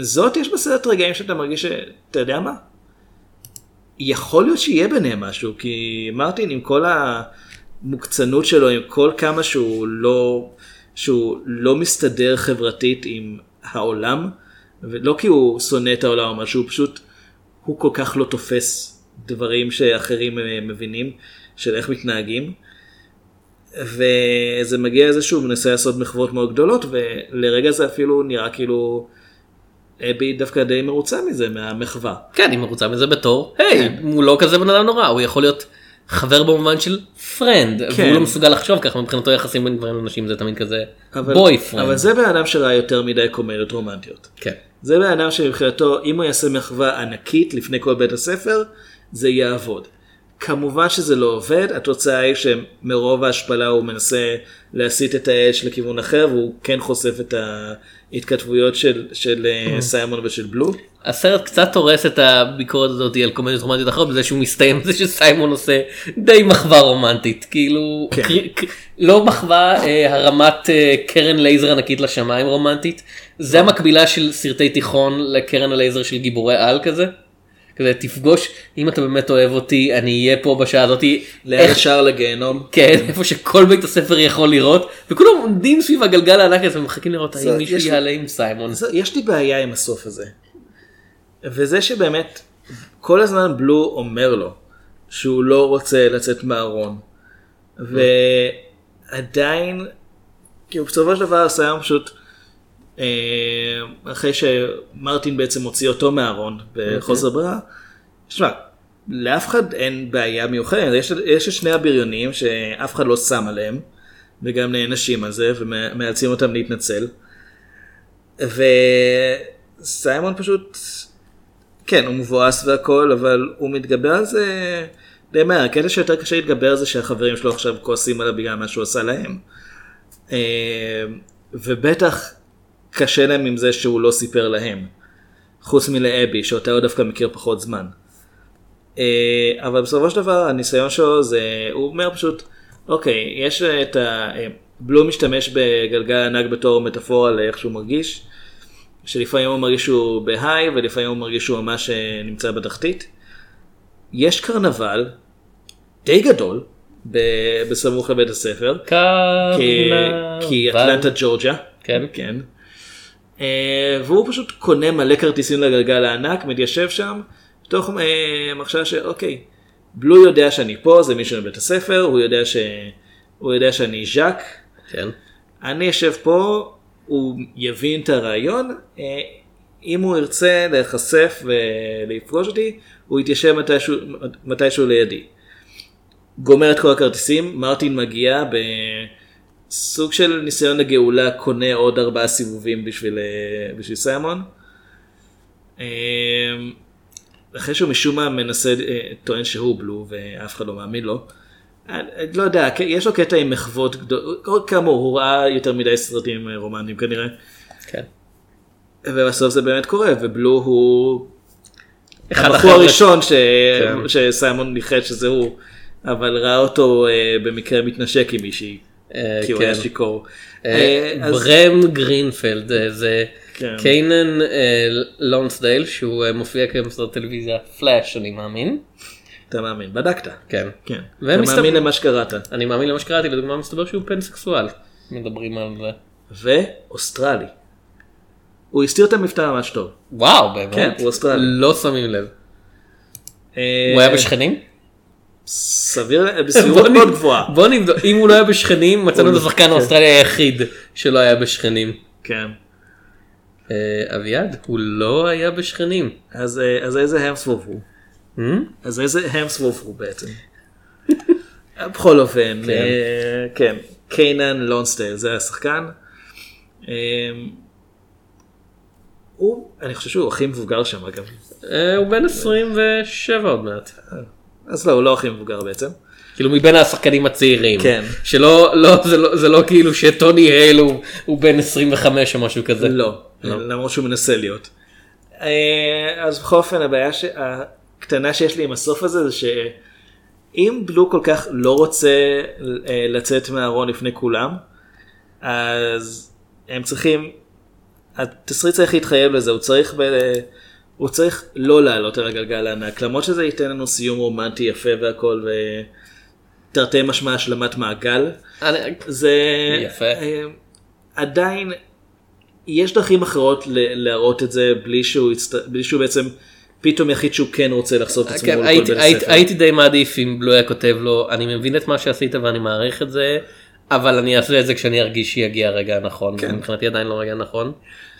זאת יש בסרט רגעים שאתה מרגיש שאתה יודע מה? יכול להיות שיהיה ביניהם משהו כי מרטין עם כל המוקצנות שלו עם כל כמה שהוא לא שהוא לא מסתדר חברתית עם העולם ולא כי הוא שונא את העולם או משהו פשוט הוא כל כך לא תופס דברים שאחרים אה, מבינים של איך מתנהגים. וזה מגיע לזה שהוא מנסה לעשות מחוות מאוד גדולות ולרגע זה אפילו נראה כאילו אבי דווקא די מרוצה מזה מהמחווה. כן, היא מרוצה מזה בתור, היי, הוא לא כזה בן אדם נורא, הוא יכול להיות חבר במובן של friend, כן. והוא לא מסוגל לחשוב ככה, מבחינתו יחסים בין גברים לנשים זה תמיד כזה אבל, boyfriend. אבל זה בן אדם שראה יותר מדי קומדיות רומנטיות. כן. זה בן אדם שמבחינתו אם הוא יעשה מחווה ענקית לפני כל בית הספר זה יעבוד. כמובן שזה לא עובד, התוצאה היא שמרוב ההשפלה הוא מנסה להסיט את האש לכיוון אחר והוא כן חושף את ההתכתבויות של, של Mm. סיימון ושל בלו. הסרט קצת הורס את הביקורת הזאת על קומדיות רומנטיות אחרות בזה שהוא מסתיים בזה שסיימון עושה די מחווה רומנטית כאילו כן. קר... ק- לא מחווה אה, הרמת אה, קרן לייזר ענקית לשמיים רומנטית זה המקבילה של סרטי תיכון לקרן הלייזר של גיבורי על כזה. כזה תפגוש אם אתה באמת אוהב אותי אני אהיה פה בשעה הזאתי ליד איך- השער לגיהנום. כן איפה שכל בית הספר יכול לראות וכולם עומדים סביב הגלגל הענק הזה ומחכים לראות האם מישהו יעלה עם סיימון. יש לי בעיה עם הסוף הזה. וזה שבאמת כל הזמן בלו אומר לו שהוא לא רוצה לצאת מהארון. ועדיין, כאילו בסופו של דבר סיים פשוט, אה, אחרי שמרטין בעצם הוציא אותו מהארון בחוסר ברירה, שמע, לאף אחד אין בעיה מיוחדת, יש, יש את שני הבריונים שאף אחד לא שם עליהם, וגם נענשים על זה ומאלצים אותם להתנצל. וסיימון פשוט, כן, הוא מבואס והכל, אבל הוא מתגבר על זה די מהר. הקטע שיותר קשה להתגבר זה שהחברים שלו עכשיו כועסים עליו בגלל מה שהוא עשה להם. אה, ובטח קשה להם עם זה שהוא לא סיפר להם. חוץ מלאבי, שאותה הוא דווקא מכיר פחות זמן. אה, אבל בסופו של דבר הניסיון שלו זה, הוא אומר פשוט, אוקיי, יש את ה... אה, בלו משתמש בגלגל ענק בתור מטאפורה לאיך שהוא מרגיש, שלפעמים הוא מרגיש שהוא בהיי ולפעמים הוא מרגיש שהוא ממש אה, נמצא בתחתית. יש קרנבל די גדול ב- בסמוך לבית הספר, כי, כי אטלנטה ג'ורג'ה, כן. כן. אה, והוא פשוט קונה מלא כרטיסים לגלגל הענק, מתיישב שם, תוך אה, מחשבה שאוקיי, בלו יודע שאני פה, זה מישהו מבית הספר, הוא יודע, ש... הוא יודע שאני ז'אק, כן. אני אשב פה, הוא יבין את הרעיון, אה, אם הוא ירצה להיחשף ולפגוש אותי, הוא יתיישב מתישהו, מתישהו לידי. גומר את כל הכרטיסים, מרטין מגיע בסוג של ניסיון לגאולה, קונה עוד ארבעה סיבובים בשביל, אה, בשביל סיימון. אה, אחרי שהוא משום מה מנסה, טוען שהוא בלו ואף אחד לא מאמין לו. לא יודע, יש לו קטע עם מחוות גדולות, כאמור, הוא ראה יותר מדי סרטים אה, רומנטיים כנראה. כן. ובסוף זה באמת קורה, ובלו הוא אחד הבחור הראשון ש... כן. שסיימון ניחש שזה הוא, אבל ראה אותו אה, במקרה מתנשק עם מישהי, אה, כי הוא כן. היה שיכור. אה, אה, אז- ברם גרינפלד אה, זה כן. קיינן אה, לונסדייל שהוא אה, מופיע כיום בסרט טלוויזיה פלאש אני מאמין. אתה מאמין, בדקת. כן. כן. אתה מסתבר- מאמין למה שקראת. אני מאמין למה שקראתי לדוגמה מסתבר שהוא פנסקסואל. מדברים על זה. ואוסטרלי. הוא הסתיר את המבטא ממש טוב. וואו באמת. כן, הוא אוסטרלי. לא שמים לב. אה, הוא היה בשכנים? סביר, בוא בסבירות מאוד גבוהה. בוא נבדוק אם הוא לא היה בשכנים מצאנו את השחקן כן. האוסטרלי היחיד שלא היה בשכנים. כן. אה, אביעד הוא לא היה בשכנים. אז אה, איזה המסווב הוא? Hmm? אז איזה המסווב הוא בעצם? בכל אופן, כן. אה, כן, קיינן לונסטייל זה השחקן. אה, הוא, אני חושב שהוא הכי מבוגר שם אגב. אה, הוא בן 27 עוד מעט. אז לא, הוא לא הכי מבוגר בעצם. כאילו מבין השחקנים הצעירים. כן. שלא, לא, זה לא, זה לא כאילו שטוני הייל הוא, הוא בן 25 או משהו כזה. לא, לא. למרות שהוא מנסה להיות. אה, אז בכל אופן הבעיה ש- הקטנה שיש לי עם הסוף הזה זה שאם בלו כל כך לא רוצה אה, לצאת מהארון לפני כולם, אז הם צריכים, התסריט צריך להתחייב לזה, הוא צריך, ב, הוא צריך לא לעלות על הגלגל הענק, למרות שזה ייתן לנו סיום רומנטי יפה והכל ותרתי משמע השלמת מעגל. זה יפה. אה, עדיין יש דרכים אחרות להראות את זה בלי שהוא, יצט... בלי שהוא בעצם פתאום יחליט שהוא כן רוצה לחשוף את עצמו כן, הייתי, די מעדיף אם בלו היה כותב לו אני מבין את מה שעשית ואני מעריך את זה אבל אני אעשה את זה כשאני ארגיש שיגיע הרגע הנכון כן. מבחינתי עדיין לא רגע נכון.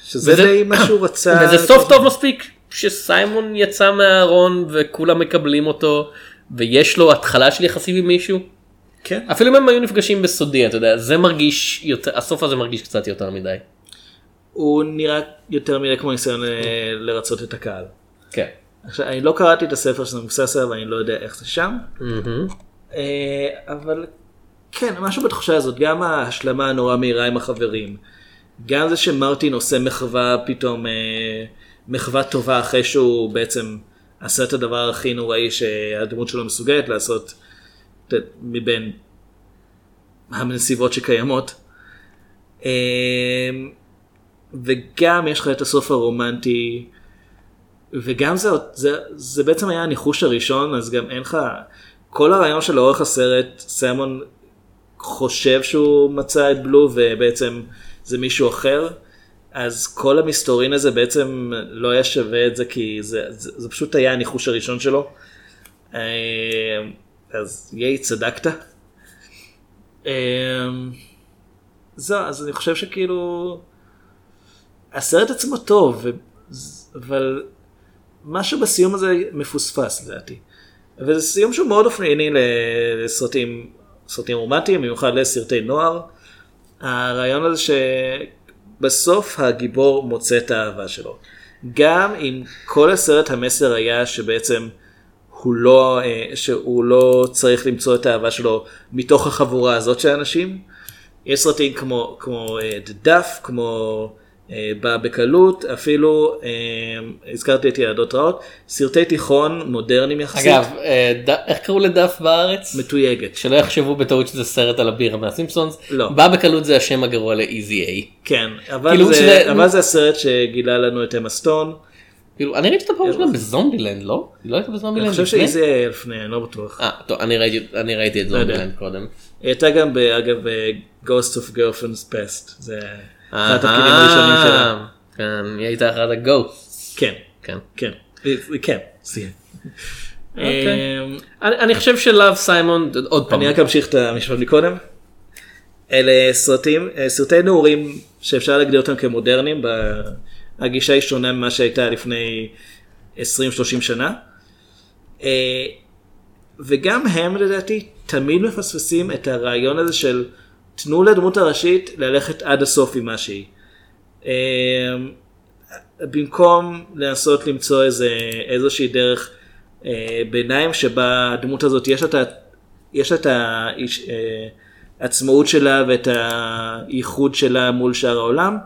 שזה די מה שהוא רצה. וזה סוף טוב מספיק שסיימון יצא מהארון וכולם מקבלים אותו ויש לו התחלה של יחסים עם מישהו. כן. אפילו אם הם היו נפגשים בסודי אתה יודע זה מרגיש יותר הסוף הזה מרגיש קצת יותר מדי. הוא נראה יותר מדי כמו ניסיון אה, לרצות את הקהל. כן. עכשיו, אני לא קראתי את הספר שזה מבוסס עליו ואני לא יודע איך זה שם. אה, אבל כן, משהו בתחושה הזאת, גם ההשלמה הנורא מהירה עם החברים, גם זה שמרטין עושה מחווה פתאום, אה, מחווה טובה אחרי שהוא בעצם עשה את הדבר הכי נוראי שהדמות שלו מסוגלת לעשות ת- מבין הנסיבות שקיימות. אה, וגם יש לך את הסוף הרומנטי, וגם זה, זה, זה בעצם היה הניחוש הראשון, אז גם אין לך, כל הרעיון של אורך הסרט, סיימון חושב שהוא מצא את בלו ובעצם זה מישהו אחר, אז כל המסתורין הזה בעצם לא היה שווה את זה כי זה, זה, זה פשוט היה הניחוש הראשון שלו. אה, אז ייי צדקת. אה, זהו, אז אני חושב שכאילו, הסרט עצמו טוב, אבל משהו בסיום הזה מפוספס לדעתי. וזה סיום שהוא מאוד אופייני לסרטים, סרטים רומנטיים, במיוחד לסרטי נוער. הרעיון הזה שבסוף הגיבור מוצא את האהבה שלו. גם אם כל הסרט המסר היה שבעצם הוא לא, אה, שהוא לא צריך למצוא את האהבה שלו מתוך החבורה הזאת של האנשים. יש סרטים כמו, כמו אה, The Duff, כמו בא בקלות, אפילו אה, הזכרתי את ילדות רעות, סרטי תיכון מודרניים יחסית, אגב אה, ד- איך קראו לדף בארץ? מתויגת. שלא יחשבו בטעות שזה סרט על הבירה מהסימפסונס. לא. בא בקלות זה השם הגרוע ל Easy A. כן, אבל, כאילו זה, שזה- אבל זה הסרט שגילה לנו את אמה סטון. כאילו אני ראיתי את הפעם שלה בזומבילנד לא? היא לא הייתה בזומבילנד? אני חושב לפני? ש Easy היה לפני, אני לא בטוח. אה טוב אני ראיתי את לא. זומבילנד קודם. היא הייתה גם, אגב, ב-Ghost of Girlfriend's Past. זה התפקידים הראשונים שלה. כן היא הייתה אחת ה Ghost. כן, כן. כן, כן. אוקיי. אמ, אני חושב ש Love Simon עוד פעם. אני רק אמשיך את המשפט מקודם. אלה סרטים, אה, סרטי נעורים שאפשר להגדיר אותם כמודרניים, הגישה היא שונה ממה שהייתה לפני 20-30 שנה. אה, וגם הם לדעתי תמיד מפספסים את הרעיון הזה של תנו לדמות הראשית ללכת עד הסוף עם מה שהיא. אה, במקום לנסות למצוא איזה, איזושהי דרך אה, ביניים שבה הדמות הזאת יש את ה- יש את העצמאות שלה ואת הייחוד שלה מול שאר העולם,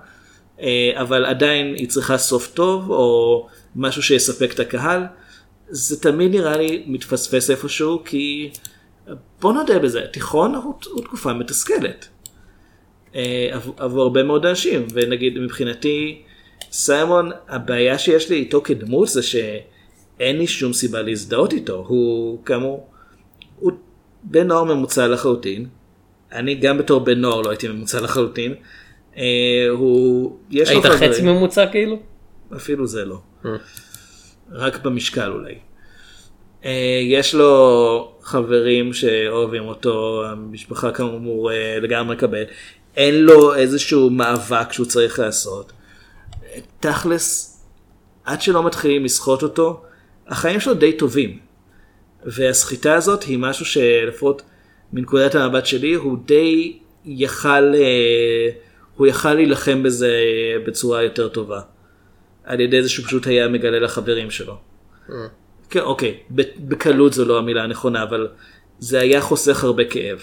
אה, אבל עדיין היא צריכה סוף טוב או משהו שיספק את הקהל. זה תמיד נראה לי מתפספס איפשהו כי בוא נודה בזה, תיכון הוא, הוא תקופה מתסכלת. אה, עבור- הרבה מאוד אנשים ונגיד מבחינתי סיימון הבעיה שיש לי איתו כדמות זה שאין לי שום סיבה להזדהות איתו הוא כאמור הוא בן נוער ממוצע לחלוטין אני גם בתור בן נוער לא הייתי ממוצע לחלוטין אה, הוא יש לו היית חברים חצי ממוצע כאילו? אפילו זה לא אה. רק במשקל אולי. אה, יש לו חברים שאוהבים אותו, המשפחה כאמור אה, לגמרי מקבל. אין לו איזשהו מאבק שהוא צריך לעשות. תכלס, עד שלא מתחילים לסחוט אותו, החיים שלו די טובים. והסחיטה הזאת היא משהו שלפחות מנקודת המבט שלי הוא די יכל, אה, הוא יכל להילחם בזה בצורה יותר טובה. על ידי זה שהוא פשוט היה מגלה לחברים שלו. כן, אוקיי, בקלות זו לא המילה הנכונה, אבל זה היה חוסך הרבה כאב.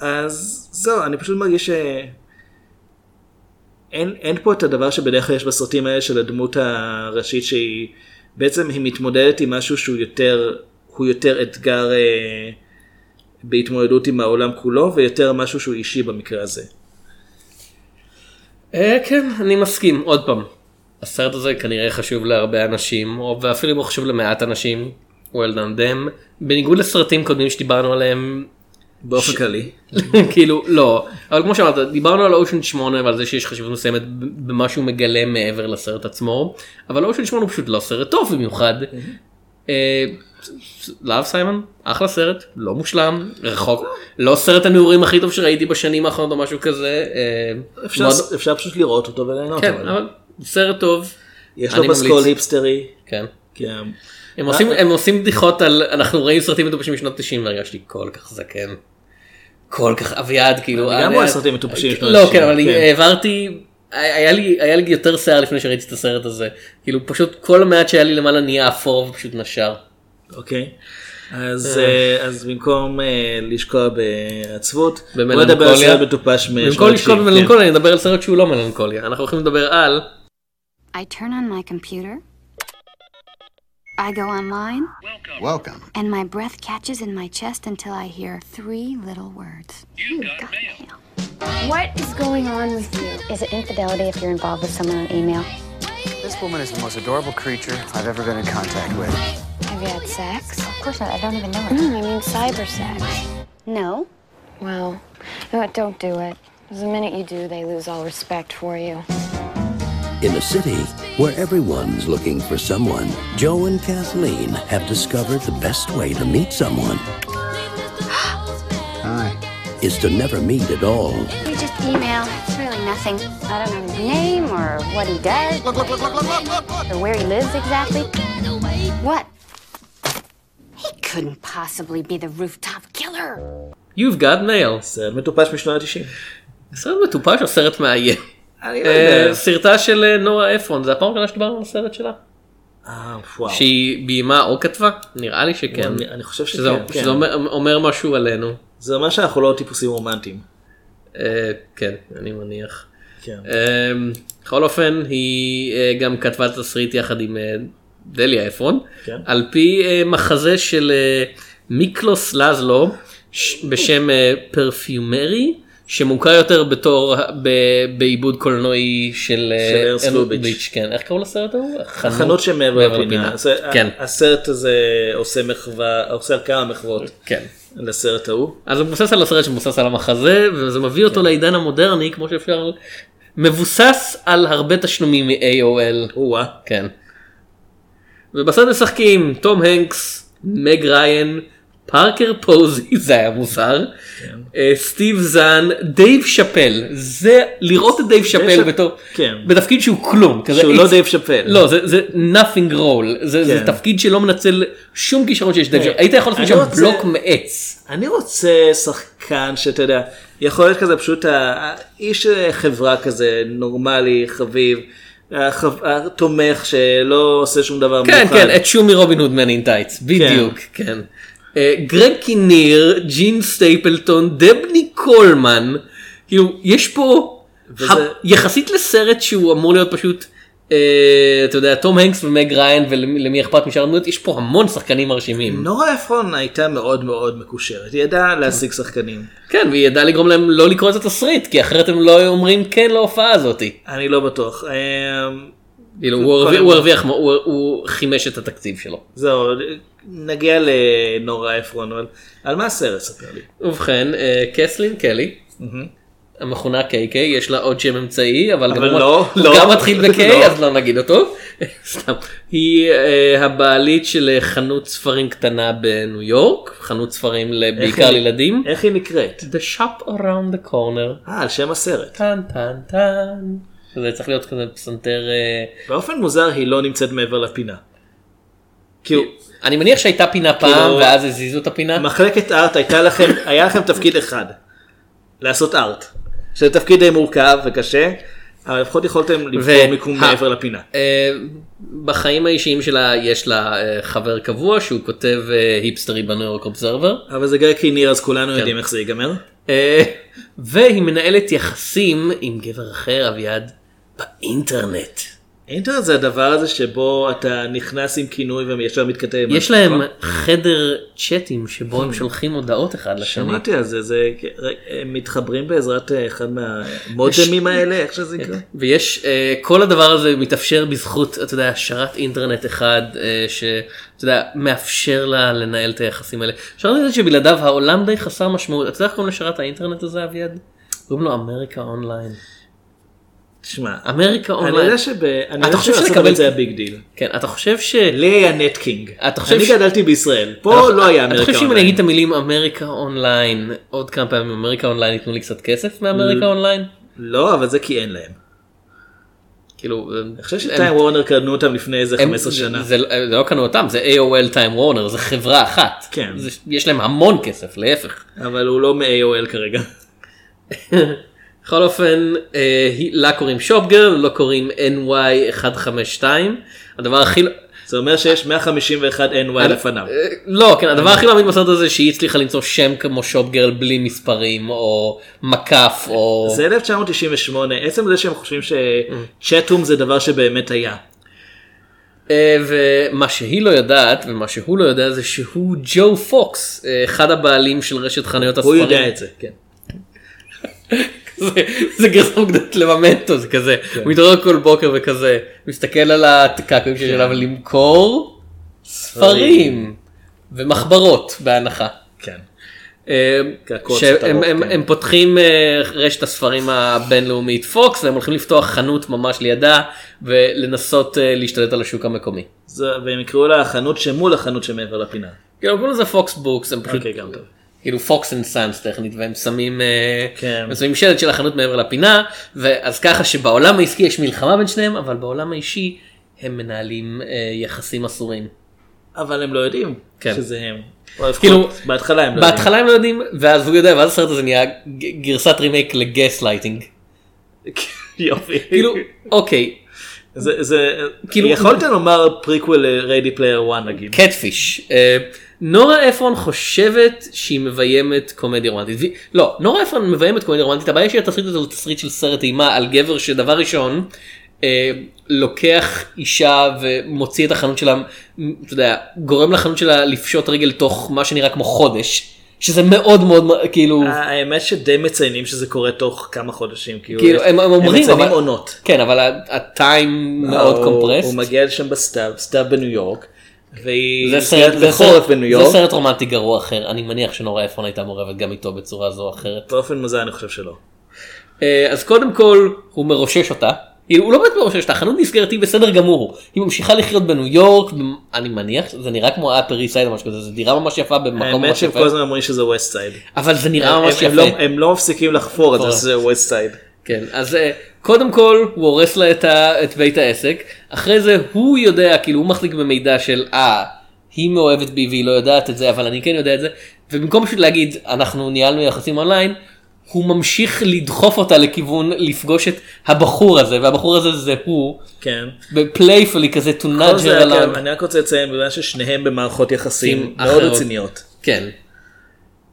אז זהו, אני פשוט מרגיש ש... אין, אין פה את הדבר שבדרך כלל יש בסרטים האלה של הדמות הראשית שהיא בעצם היא מתמודדת עם משהו שהוא יותר, הוא יותר אתגר אה, בהתמודדות עם העולם כולו ויותר משהו שהוא אישי במקרה הזה. אה, כן, אני מסכים. עוד פעם, הסרט הזה כנראה חשוב להרבה אנשים, או ואפילו אם הוא חשוב למעט אנשים, well done them. בניגוד לסרטים קודמים שדיברנו עליהם, באופן כללי. כאילו, לא. אבל כמו שאמרת, דיברנו על אושן 8 ועל זה שיש חשיבות מסוימת במה שהוא מגלה מעבר לסרט עצמו, אבל אושן 8 הוא פשוט לא סרט טוב במיוחד. אה, Love Simon, אחלה סרט, לא מושלם, רחוק, לא סרט הנעורים הכי טוב שראיתי בשנים האחרונות או משהו כזה. אה, אפשר, פשוט לראות אותו וליהנות. כן, סרט טוב. יש לו פסקול. היפסטרי. כן. כן. הם עושים, הם עושים בדיחות על, אנחנו רואים סרטים מטופשים משנות 90 והרגשתי כל כך זקן. כל כך אביעד כאילו. אני גם אה, רואה אה, סרטים מטופשים משנות לא 90, כן אבל כן. העברתי, היה לי, היה לי יותר שיער לפני שראיתי את הסרט הזה. כאילו פשוט כל המעט שהיה לי למעלה נהיה אפור ופשוט נשר. אוקיי. אז, אה, אז במקום אה, לשקוע בעצבות, בוא. נדבר על סרט מטופש במקום לשקול 90, במלנכוליה אני אדבר על סרט שהוא לא מלנכוליה. אנחנו הולכים לדבר על I turn on my computer. I go online, Welcome. Welcome. And my breath catches in my chest until I hear three little words. You got mail. What is going on with you? Is it infidelity if you're involved with someone on email? This woman is the most adorable creature I've ever been in contact with. Have you had sex? Of course not. I don't even know her. Mm, I mean cyber sex. No. Well, you know what? Don't do it. 'Cause the minute you do, they lose all respect for you. In a city where everyone's looking for someone, Joe and Kathleen have discovered the best way to meet someone Hi. is to never meet at all. We just email. It's really nothing. I don't know his name or what he does. or where he lives exactly. What? He couldn't possibly be the rooftop killer. You've got mail. סרט מטופש משנות ה-90. סרט מטופש או סרט מאיים? לא אה, יודע. סרטה של אה, נורה אפרון זה הפעם הראשונה שדיברנו על הסרט שלה. אה. שהיא ביימה או כתבה? נראה לי שכן. אני- חושב שזה, שכן, כן. שזה אומר, משהו עלינו. זה אומר שאנחנו לא טיפוסים רומנטיים. כן, אני מניח. כן. בכל אופן, היא גם כתבה תסריט יחד עם דליה אפרון, כן. על פי מחזה של מיקלוס לזלו בשם פרפיומרי. שמוכר יותר בתור בעיבוד קולנועי של אה, של ארס ארל לוביץ'. כן, איך קראו לסרט ההוא? החנות שמעבר לפינה. כן, הסרט הזה עושה מחווה, עושה כמה מחוות כן. לסרט ההוא. אז זה מבוסס על הסרט שמבוסס על המחזה וזה מביא אותו לעידן המודרני כמו שאפשר מבוסס על הרבה תשלומים מ-AOL או-אה. כן. ובסרט משחקים תום הנקס, מג ריין, פארקר פוזי זה היה מוזר, אה, סטיב זאן, דייב שאפל זה לראות את דייב שאפל בתור כן. בתפקיד שהוא כלום שהוא לא דייב שאפל. לא זה nothing role זה כן. תפקיד שלא מנצל שום כישרון שיש דייב כן. שאפל היית יכול לעשות שם בלוק מעץ. אני רוצה שחקן שאתה יודע, יכול להיות כזה פשוט ה- האיש חברה כזה נורמלי, חביב, התומך שלא עושה שום דבר כן מיוחד. כן את שומי Robin Hood Men Tights בדיוק כן. אה, גרג קיניר ג'ין סטייפלטון דבני קולמן כאילו יש פה וזה- ה- יחסית לסרט שהוא אמור להיות פשוט אה, אתה יודע תום הנקס ומג ריין ולמי אכפת משאר הדמויות יש פה המון שחקנים מרשימים נורה אפרון הייתה מאוד מאוד מקושרת, היא ידעה להשיג שחקנים. כן והיא ידעה לגרום להם לא לקרוא את התסריט כי אחרת הם לא אומרים כן להופעה הזאתי. אני לא בטוח. אמ, כאילו הוא הרוויח- הוא חימש את התקציב שלו. זהו, נגיע לנורה אפרון, אבל על מה הסרט ספר לי? ובכן אה, קסלין קלי. המכונה KK יש לה עוד שם אמצעי אבל, אבל גם הוא- לא, הוא לא. גם מתחיל ב-K לא. אז לא נגיד אותו. סתם. היא אה, הבעלית של אה, חנות ספרים קטנה בניו יורק חנות ספרים בעיקר לילדים. איך היא נקראת? The shop around the corner. אה, על שם הסרט. טן טן טן. זה צריך להיות כזה פסנתר. באופן מוזר היא לא נמצאת מעבר לפינה. כאילו, אני מניח שהייתה פינה פעם כאילו- ואז הזיזו את הפינה. מחלקת ארט הייתה לכם, היה לכם תפקיד אחד, לעשות ארט. שזה תפקיד די מורכב וקשה, אבל לפחות יכולתם לבחור מיקום מעבר לפינה. אה, בחיים האישיים שלה יש לה אה, חבר קבוע שהוא כותב אה, היפסטרי בניו יורק אובזרבר. אבל זה גרקי ניר אז כולנו כן. יודעים איך זה ייגמר. והיא מנהלת יחסים עם גבר אחר אביעד באינטרנט. אינטרנט זה הדבר הזה שבו אתה נכנס עם כינוי וישר מתכתב. יש להם נכון? חדר צ'אטים שבו הם שולחים הודעות אחד לשני. שמעתי על זה, זה הם מתחברים בעזרת אה, אחד מהמודמים האלה, איך שזה נקרא. ויש אה, כל הדבר הזה מתאפשר בזכות אתה יודע שרת אינטרנט אחד אה, שאתה יודע מאפשר לה לנהל את היחסים האלה. שרת אינטרנט שבלעדיו העולם די חסר משמעות. אתה יודע איך קוראים לשרת האינטרנט הזה אביעד? קוראים לו אמריקה אונליין. תשמע, אמריקה אני אונליין. יודע שב... אני אתה חושב שלקבל- הברית זה היה big deal. כן אתה חושב ש... לי היה נטקינג. אתה חושב אני ש- גדלתי בישראל, פה לא היה אתה אמריקה חושב שאם אני אונליין. אגיד את המילים אמריקה אונליין עוד כמה פעמים אמריקה אונליין ייתנו לי קצת כסף מאמריקה אונליין? לא, אבל זה כי אין להם. כאילו... אני חושב שטיים וורנר קנו אותם לפני איזה הם- 15 זה- שנה. זה זה לא קנו אותם זה AOL טיים וורנר זה חברה אחת. כן. זה- יש להם המון כסף להפך. אבל הוא לא מ-AOL כרגע. בכל אופן אה, לה קוראים שופגר לא קוראים NY152 הדבר הכי זה אומר שיש 151 NY לפניו. אה, לא כן הדבר הכי מאמין בסרט הזה שהיא הצליחה למצוא שם כמו שופגרל בלי מספרים או מקף או זה 1998, עצם זה שהם חושבים שצ'אטום זה דבר שבאמת היה. אה, ומה שהיא לא יודעת ומה שהוא לא יודע זה שהוא ג'ו פוקס אה, אחד הבעלים של רשת חנויות הוא הספרים. יודע את זה, כן. זה, זה גרסה מוקדמת לממנטו זה כזה כן. הוא מתעורר כל בוקר וכזה מסתכל על הקעקועים שיש עליו למכור ספרים ומחברות בהנחה. כן. אה, שהם הם, כן. הם פותחים אה, רשת הספרים הבינלאומית פוקס והם הולכים לפתוח חנות ממש לידה ולנסות אה, להשתלט על השוק המקומי. והם יקראו לה החנות שמול החנות שמעבר לפינה. כאילו קוראים לזה פוקס בוקס הם פשוט אוקיי. כאילו Fox and Sons טכנית והם שמים אה, כן. הם שמים שלט של החנות מעבר לפינה ואז ככה שבעולם העסקי יש מלחמה בין שניהם אבל בעולם האישי הם מנהלים אה, יחסים אסורים. אבל הם לא יודעים כן. שזה הם. כאילו בהתחלה הם לא יודעים. בהתחלה הם לא יודעים ואז הוא יודע ואז הסרט הזה נהיה גרסת רימייק לגס לייטינג. יופי. כאילו אוקיי זה, זה, כאילו- יכולת לומר prequel ל Ready Player 1 נגיד. catfish. אה, נורה אפרון חושבת שהיא מביימת קומדיה רומנטית. לא, נורה אפרון מביימת קומדיה רומנטית, הבעיה שהתסריט הזה הוא תסריט של סרט אימה על גבר שדבר ראשון אה, לוקח אישה ומוציא את החנות שלה, אתה יודע, גורם לחנות שלה לפשוט רגל תוך מה שנראה כמו חודש. שזה מאוד מאוד כאילו האמת שדי מציינים שזה קורה תוך כמה חודשים. כאילו, כאילו הם הם אומרים מציינים אבל עונות. כן אבל הטיים מאוד קומפרסט. הוא מגיע לשם בסתיו, סתיו בניו יורק. והיא זה סרט, זה בחורף סרט, בניו זה יורק. סרט רומנטי גרוע אחר, אני מניח שנורא אפרון הייתה מעורבת גם איתו בצורה זו או אחרת. באופן מוזר אני חושב שלא. אה, אז קודם כל הוא מרושש אותה, הוא לא באמת מרושש אותה, החנות נסגרת היא בסדר גמור, היא ממשיכה לחיות בניו יורק, אני מניח, זה נראה כמו Upper East Side או משהו כזה, זה דירה ממש יפה במקום האמת ממש שהם יפה, כל הזמן אומרים שזה West Side. אבל זה נראה ממש הם יפה. לא- הם לא מפסיקים לחפור את זה לחפור. שזה West Side. כן, אז אה, קודם כל הוא הורס לה את, ה, את בית העסק, אחרי זה הוא יודע, כאילו הוא מחזיק במידע של אה, היא מאוהבת בי והיא לא יודעת את זה, אבל אני כן יודע את זה, ובמקום פשוט להגיד אנחנו ניהלנו יחסים אונליין, הוא ממשיך לדחוף אותה לכיוון לפגוש את הבחור הזה, והבחור הזה זה הוא, כן. בפלייפולי כזה to nudge her כן, along. אני רק רוצה לציין בגלל ששניהם במערכות יחסים מאוד אחרות. רציניות. כן.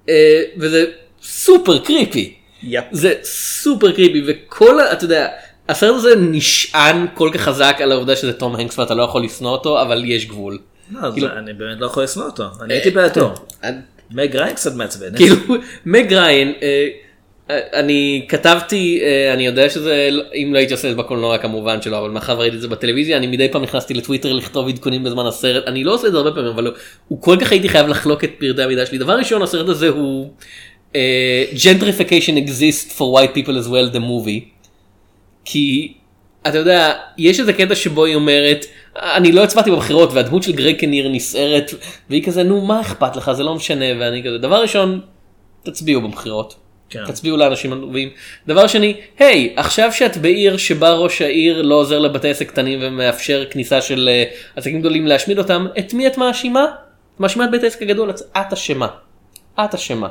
אה, וזה סופר קריפי. יפ. זה סופר קריפי וכל ה... אתה יודע הסרט הזה נשען כל כך חזק על העובדה שזה תום הנקס ואתה לא יכול לשנוא אותו אבל יש גבול. לא, כאילו- אני באמת לא יכול לשנוא אותו. אני הייתי בעדו. אני- מג ריין קצת מעצבן. כאילו מג ריין אה, אה, אני כתבתי אה, אני יודע שזה אם לא הייתי עושה את זה בקולנוע כמובן שלא אבל מאחר וראיתי את זה בטלוויזיה אני מדי פעם נכנסתי לטוויטר לכתוב עדכונים בזמן הסרט אני לא עושה את זה הרבה פעמים אבל הוא כל כך הייתי חייב לחלוק את פרטי המידע שלי דבר ראשון הסרט הזה הוא אה, gentrification exists for white people as well the movie כי אתה יודע יש איזה קטע שבו היא אומרת אני לא הצבעתי בבחירות והדמות של גרג קניר נסערת והיא כזה נו מה אכפת לך זה לא משנה ואני כזה דבר ראשון תצביעו בבחירות. כן. תצביעו לאנשים הטובים. דבר שני, היי, עכשיו שאת בעיר שבה ראש העיר לא עוזר לבתי עסק קטנים ומאפשר כניסה של אה, עסקים גדולים להשמיד אותם, את מי את מאשימה? את מאשימה את בית העסק הגדול, את אשמה. את אשמה.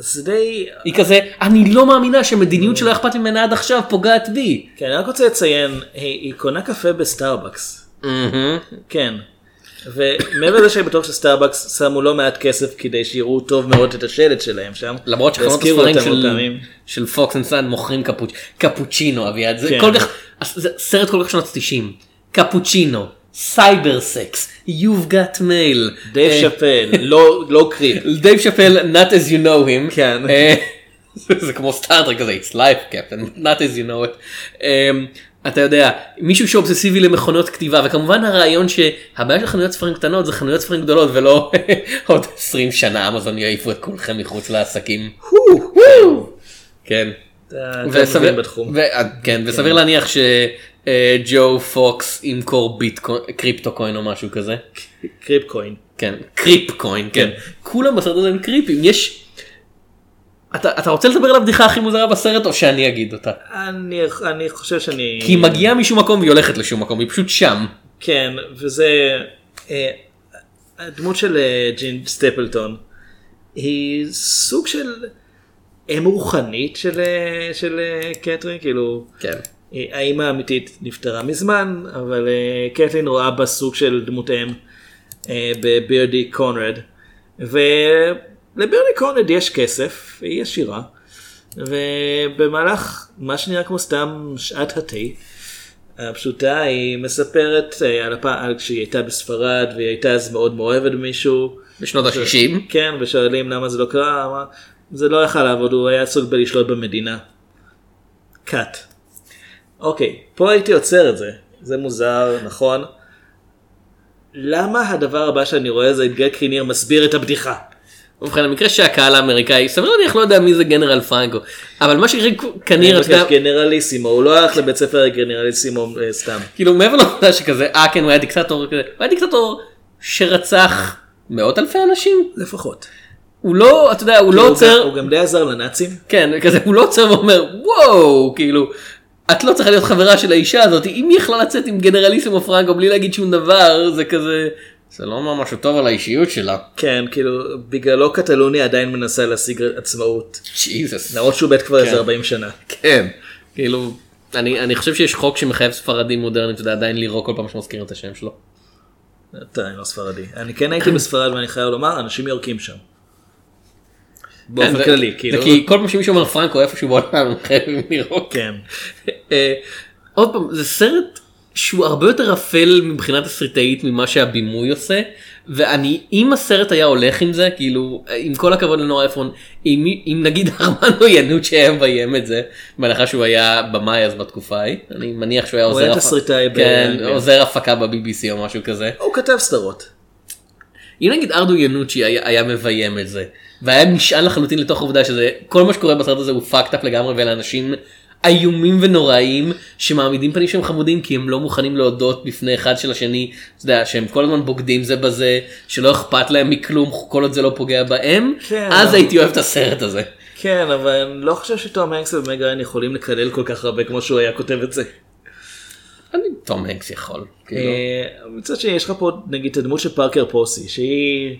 זה די... היא כזה, אני לא מאמינה שמדיניות שלא אכפת ממנה עד עכשיו פוגעת בי. כן, אני רק רוצה לציין, היא, היא קונה קפה בסטארבקס. כן. ומעבר לזה שאני בטוח שסטארבקס שמו לא מעט כסף כדי שיראו טוב מאוד את השלט שלהם שם. למרות שחנות הספרים של. של Fox and Son מוכרים קפוצ... קפוצ'ינו אביעד, זה כן. כל כך, זה סרט כל כך שנות 90, קפוצ'ינו, cyber sex, you've got mail, דייב אה, שאפל, לא, לא creep. דייב שאפל, not as you know him, כן. אה, זה כמו סטארטרק כזה, it's life captain, not as you know it. אה, אתה יודע, מישהו שאובססיבי למכונות כתיבה, וכמובן הרעיון שהבעיה של חנויות ספרים קטנות זה חנויות ספרים גדולות ולא עוד 20 שנה אמזון יעיפו את כולכם מחוץ לעסקים. כן. אתה וסביר- כן, וסביר להניח שג'ו פוקס ימכור ביטקוין, crypto coin או משהו כזה. creep coin. כן, creep coin, כן. כולם בסרט הזה הם קריפים. יש... אתה, אתה רוצה לדבר על הבדיחה הכי מוזרה בסרט או שאני אגיד אותה? אני, אני חושב שאני... כי היא מגיעה משום מקום והיא הולכת לשום מקום, היא פשוט שם. כן, וזה... אה, הדמות של אה, ג'ין סטפלטון היא סוג של אם רוחנית של, אה, של אה, קטרין, כאילו... כן. האימא האמיתית נפטרה מזמן, אבל אה, קטרין רואה בה סוג של דמות אם אה, בבירדי קונרד. ולבירדי קונרד יש כסף, היא עשירה. ובמהלך מה שנראה כמו סתם שעת התה הפשוטה היא מספרת אה, על הפעם על כשהיא הייתה בספרד והיא הייתה אז מאוד מאוהבת במישהו. בשנות ה-60. כן ושואלים למה זה לא קרה, זה לא יכל לעבוד הוא היה עסוק בלשלוט במדינה. קאט. אוקיי פה הייתי עוצר את זה זה מוזר נכון. למה הדבר הבא שאני רואה זה את גל קריניר מסביר את הבדיחה. ובכן המקרה שהקהל האמריקאי סביר להניח לא יודע מי זה גנרל פרנקו אבל מה שקרה כנראה אני אתה יודע, מבקש גנרליסימו הוא לא הלך לבית ספר גנרליסימו אה, סתם. כאילו מעבר לעובדה שכזה אה כן הוא היה דיקטטור כזה הוא היה דיקטטור שרצח מאות אלפי אנשים לפחות. הוא לא אתה יודע הוא לא הוא עוצר הוא גם די עזר לנאצים. כן כזה הוא לא עוצר ואומר וואו כאילו את לא צריכה להיות חברה של האישה הזאת אם היא יכלה לצאת עם גנרליסימו פרנקו בלי להגיד שום דבר זה כזה זה לא אומר משהו טוב על האישיות שלה. כן כאילו בגללו קטלוניה עדיין מנסה להשיג עצמאות. ג'יזוס. למרות שהוא מת כבר איזה כן. 40 שנה. כן כאילו אני אני חושב שיש חוק שמחייב ספרדים מודרניים אתה יודע עדיין לירוק כל פעם שמזכירים את השם שלו. אתה אני לא ספרדי. אני כן הייתי בספרד ואני חייב לומר אנשים יורקים שם. כן, באופן זה- כללי כאילו. כי כל פעם שמישהו אומר פרנקו איפשהו בעולם חייבים לירוק. כן. אה, עוד פעם זה סרט שהוא הרבה יותר אפל מבחינת תסריטאית ממה שהבימוי עושה ואני אם הסרט היה הולך עם זה כאילו עם כל הכבוד לנורא אפרון אם, אם נגיד ארמנדו ינוצ'י היה מביים את זה בהנחה שהוא היה במאי אז בתקופה ההיא אני מניח שהוא היה עוזר הפ- תסריטאי ב- כן, כן. עוזר הפקה ב-BBC או משהו כזה. הוא כתב סדרות. אם נגיד ארדו ינוצ'י היה, היה מביים את זה והיה נשען לחלוטין לתוך העובדה שזה כל מה שקורה בסרט הזה הוא fucked up לגמרי ואלה אנשים איומים ונוראים שמעמידים פנים שהם חמודים כי הם לא מוכנים להודות בפני אחד של השני אתה יודע, שהם כל הזמן בוגדים זה בזה שלא אכפת להם מכלום כל עוד זה לא פוגע בהם כן, אז הייתי אוהב את הסרט הזה. כן אבל אני לא חושב שתום הנקס ומג ריין יכולים לקלל כל כך הרבה כמו שהוא היה כותב את זה. אני תום הנקס יכול. כאילו. אה, מצד שני יש לך פה נגיד את הדמות של פארקר פוזי שהיא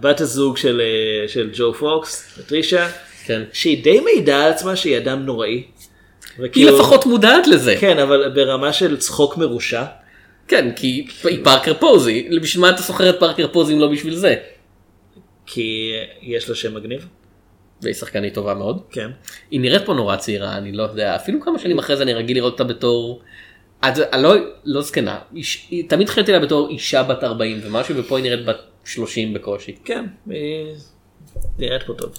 בת הזוג של אה, של ג'ו פוקס, טרישה, כן. שהיא די מעידה על עצמה שהיא אדם נוראי. היא וכאילו- לפחות מודעת לזה. כן אבל ברמה של צחוק מרושע. כן כי היא פארקר פוזי בשביל מה אתה שוכר את פארקר פוזי אם לא בשביל זה. כי יש לה שם מגניב. והיא שחקנית טובה מאוד. כן. היא נראית פה נורא צעירה אני לא יודע אפילו כמה שנים אחרי זה אני רגיל לראות אותה בתור. אני לא, לא זקנה היא- תמיד חשבתי לה בתור אישה בת 40 ומשהו ופה היא נראית בת 30 בקושי. כן. היא נראית פה טוב.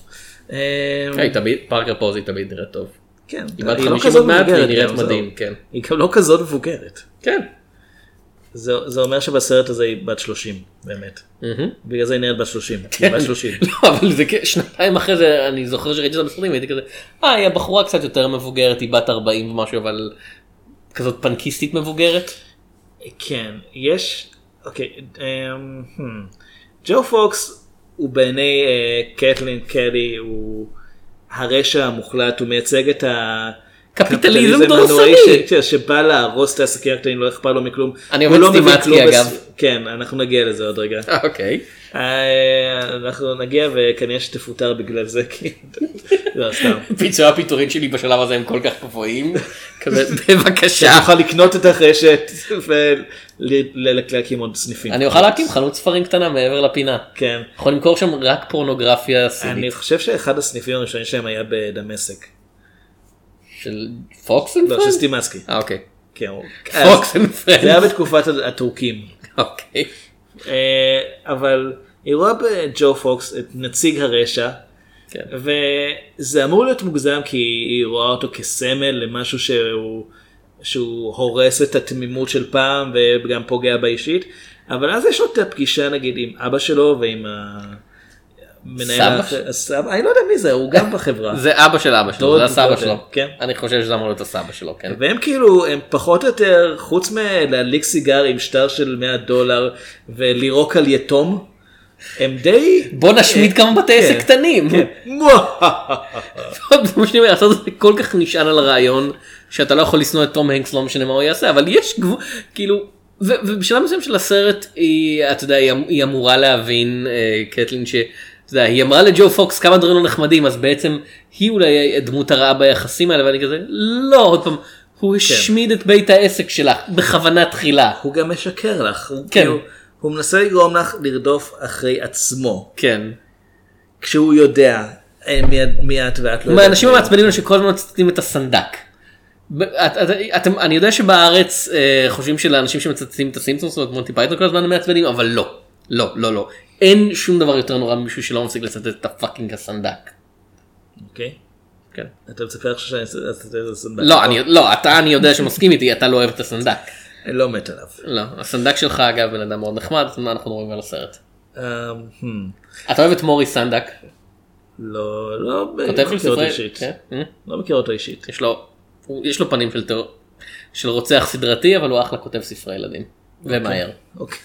אה, היי, תמיד פארקר פוזי תמיד נראית טוב. כן. היא בת היא לא 50 כזאת עוד מעט והיא נראית. מדהים כן. היא גם לא כזאת מבוגרת. כן. זה, זה אומר שבסרט הזה היא בת 30 באמת. מהמם. בגלל זה היא נראית בת 30. היא כן. בת 30. לא, אבל זה שנתיים אחרי זה אני זוכר שראיתי אותה בסרטים והייתי כזה אה היא הבחורה קצת יותר מבוגרת היא בת 40 ומשהו אבל כזאת פנקיסטית מבוגרת. כן, יש, אוקיי, אמ, hmm. ג'ו פוקס הוא בעיני אה, קטלין קדי הוא הרשע המוחלט, הוא מייצג את קפיטליזם דורסני. שבא להרוס את העסקים הקטנים לא אכפת לו מכלום. אני עובד לא סטימצקי, אגב. כן אנחנו נגיע לזה עוד רגע. אוקיי. אה, אנחנו נגיע וכנראה שתפוטר בגלל זה כי לא סתם. פיצויי הפיטורין שלי בשלב הזה הם כל כך גבוהים. בבקשה. שנוכל לקנות את הרשת ולהקים עוד סניפים. אני אוכל להקים חנות ספרים קטנה מעבר לפינה. כן. יכול למכור שם רק פורנוגרפיה אני סינית. חושב שאחד הסניפים הראשונים שלהם היה בדמשק. של Fox and לא, friends? של סטימצקי. אה אוקיי. כן, Fox and זה היה. בתקופת הטורקים. אוקיי. אה, אבל היא רואה בג'ו פוקס את נציג הרשע. כן. וזה אמור להיות מוגזם כי היא רואה אותו כסמל למשהו שהוא, שהוא הורס את התמימות של פעם וגם פוגע בה אישית. אבל אז יש לו את הפגישה נגיד עם אבא שלו ועם המנהל הסבא, אני לא יודע מי זה, הוא גם בחברה. זה אבא של אבא שלו, זה הסבא שלו. כן. אני חושב שזה אמור להיות הסבא שלו, כן. והם כאילו, הם פחות או יותר, חוץ מלהדליק סיגר עם שטר של 100 דולר ולירוק על יתום, הם די... בוא נשמיד כמה בתי כן, עסק קטנים. כן. לעשות את זה כל כך נשען על הרעיון שאתה לא יכול לשנוא את תום הנקס לא משנה מה הוא יעשה אבל יש גבול כאילו ובשלב מסוים של הסרט היא אתה יודע היא אמ- אמורה להבין אה, קטלין ש... אתה יודע, היא אמרה לג'ו פוקס כמה דברים לא נחמדים אז בעצם היא אולי הדמות הרעה ביחסים האלה ואני כזה לא עוד פעם הוא השמיד את בית העסק שלה בכוונה תחילה. הוא גם משקר לך, הוא, כן. כאילו, הוא מנסה לגרום לך לרדוף אחרי עצמו, כן. כשהוא יודע אה, מי, מי את ואת לא יודעת מהאנשים. המעצבנים שכל הזמן מצטטים את הסנדק. ב- את- את- אתם- אני יודע שבארץ אה, חושבים שלאנשים שמצטטים את הסימפסונס או את מונטי פייתון כל הזמן מעצבנים אבל לא לא לא לא אין שום דבר יותר נורא ממישהו שלא מפסיק לצטט את ה fucking הסנדק. אוקיי? כן. אתה מצפה עכשיו שאני אעשה אעשה איזה סנדק? לא אני לא אתה אני יודע שמסכים איתי אתה לא אוהב את הסנדק. אני לא מת עליו. לא הסנדק שלך אגב בן אדם מאוד נחמד אז מה אנחנו רואים על הסרט. אה, hmm, אתה אוהב את מוריס סנדק? לא, לא, לא מכיר אותו? אישית. כן? אה? לא מכיר אותו אישית. יש לו הוא- יש לו פנים של רוצח סדרתי אבל הוא אחלה כותב ספרי ילדים. ומהר. אוקיי.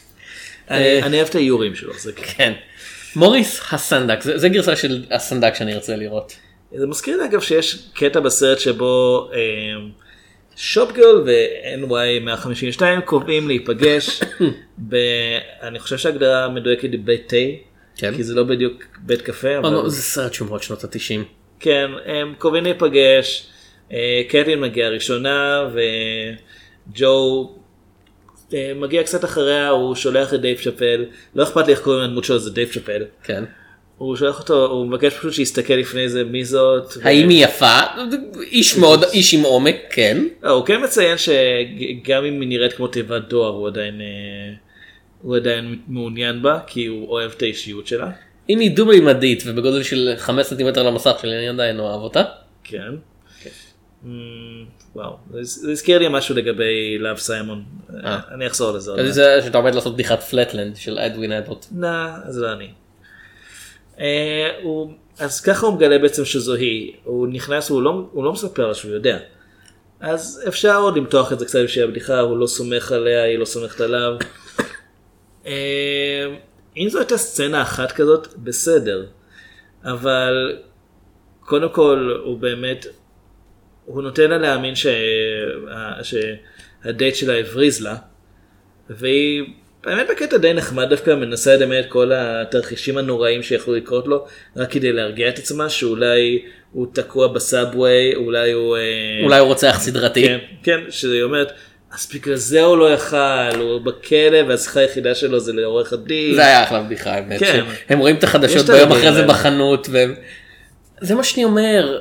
אה, אני אוהב את האיורים שלו, כן. כן. מוריס הסנדק זה, גרסה של הסנדק שאני ארצה לראות. זה מזכיר לי אגב שיש קטע בסרט שבו Shopgirl ו-NY 152 קובעים להיפגש, ב... אני חושב שההגדרה המדויקת היא בית תה, כן. כי זה לא בדיוק בית קפה, אבל זה סרט שהוא מאוד שנות התשעים. כן, הם קובעים להיפגש, אה, קטלין מגיעה ראשונה וג'ו אה, מגיע קצת אחריה, הוא שולח את דייב שאפל, לא אכפת לי איך קוראים לדמות שלו, זה דייב שאפל. כן. הוא שולח אותו, הוא מבקש פשוט שיסתכל לפני זה מי זאת. ו- האם היא יפה? איש מאוד איש עם עומק כן. לא, הוא כן מציין שגם אם היא נראית כמו תיבת דואר הוא עדיין אה, הוא עדיין מעוניין בה כי הוא אוהב את האישיות שלה. אם היא דו-מימדית ובגודל של 5 סנטימטר על המסך שלי אני עדיין אוהב אותה. כן. וואו זה זה הזכיר לי משהו לגבי Love Simon אה. אני אחזור לזה. זה שאתה עומד לעשות בדיחת Flatland של אדווין אבוט. נא, אז לא אני. אה, אז ככה הוא מגלה בעצם שזו היא, הוא נכנס, הוא לא, הוא לא מספר לה שהוא יודע. אז אפשר עוד למתוח את זה קצת בשביל הבדיחה, הוא לא סומך עליה, היא לא סומכת עליו. אה, אם זו הייתה סצנה אחת כזאת, בסדר. אבל קודם כל הוא באמת, הוא נותן לה להאמין שה- שהדייט שלה הבריז לה. והיא באמת בקטע די נחמד דווקא מנסה לדמיין את כל התרחישים הנוראים שיכולו לקרות לו רק כדי להרגיע את עצמה שאולי הוא תקוע בסאבווי אולי הוא אה, אולי הוא רוצח סדרתי. כן, כן שהיא אומרת אז בגלל זה הוא לא יכל הוא בכלא והשיחה היחידה שלו זה לעורך הדין. זה היה אחלה בדיחה האמת. כן. הם רואים את החדשות ביום אחרי זה. בחנות והם... זה מה שאני אומר.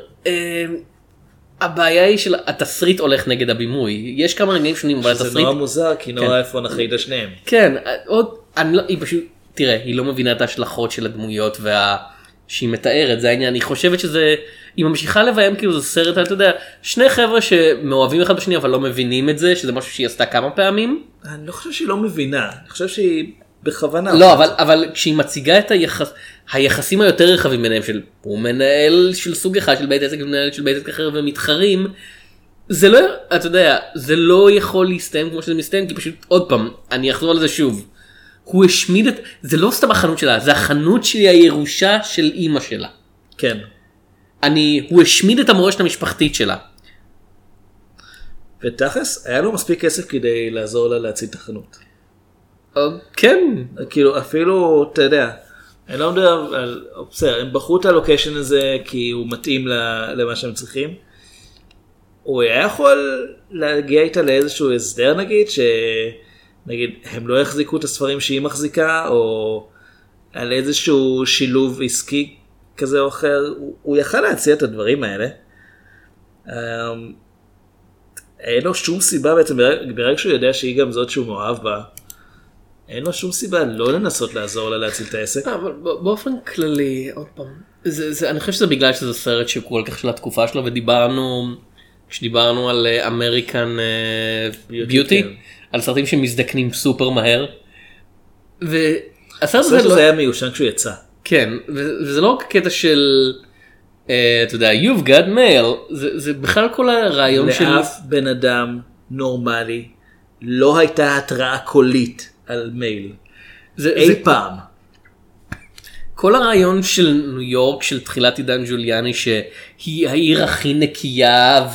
הבעיה היא של התסריט הולך נגד הבימוי יש כמה רגעים שונים אבל התסריט נורא מוזר כי נורא כן. איפה נחליט את שניהם. כן עוד אני לא היא פשוט תראה היא לא מבינה את ההשלכות של הדמויות וה... שהיא מתארת זה העניין היא חושבת שזה היא ממשיכה לביים כאילו זה סרט אתה יודע שני חבר'ה שמאוהבים אחד בשני אבל לא מבינים את זה שזה משהו שהיא עשתה כמה פעמים אני לא חושב שהיא לא מבינה אני חושב שהיא בכוונה. לא אבל אבל כשהיא מציגה את היחס היחסים היותר רחבים ביניהם של הוא מנהל של סוג אחד של בית עסק ומנהל של בית עסק אחר ומתחרים. זה לא אתה יודע זה לא יכול להסתיים כמו שזה מסתיים כי פשוט עוד פעם אני אחזור על זה שוב. הוא השמיד את זה לא סתם החנות שלה זה החנות שלי הירושה של אימא שלה. כן. אני הוא השמיד את המורשת המשפחתית שלה. ותכלס היה לו מספיק כסף כדי לעזור לה להציל את החנות. כן. כאילו אפילו אתה יודע. אני לא מדבר על, בסדר, הם בחרו את הלוקיישן הזה כי הוא מתאים למה שהם צריכים. הוא היה יכול להגיע איתה לאיזשהו הסדר נגיד, שנגיד הם לא יחזיקו את הספרים שהיא מחזיקה, או על איזשהו שילוב עסקי כזה או אחר, הוא, הוא יכל להציע את הדברים האלה. אמ, אין לו שום סיבה בעצם, ברגע שהוא יודע שהיא גם זאת שהוא מאוהב בה, אין לו שום סיבה לא לנסות לעזור לה להציל את העסק. אה, אבל באופן כללי, עוד פעם, זה, זה, אני חושב שזה בגלל שזה סרט שהוא כל כך של התקופה שלו ודיברנו, כשדיברנו על American Beauty, כן. על סרטים שמזדקנים סופר מהר. והסרט הסרט הזה לא, היה מיושן כשהוא יצא. כן, ו- וזה לא רק קטע של, אה, אתה יודע, you've got mail, זה, זה בכלל כל הרעיון של... לאף בן אדם נורמלי לא הייתה התראה קולית על מייל. זה, אי זה, פעם. כל הרעיון של ניו יורק של תחילת עידן ג'וליאני שהיא העיר הכי נקייה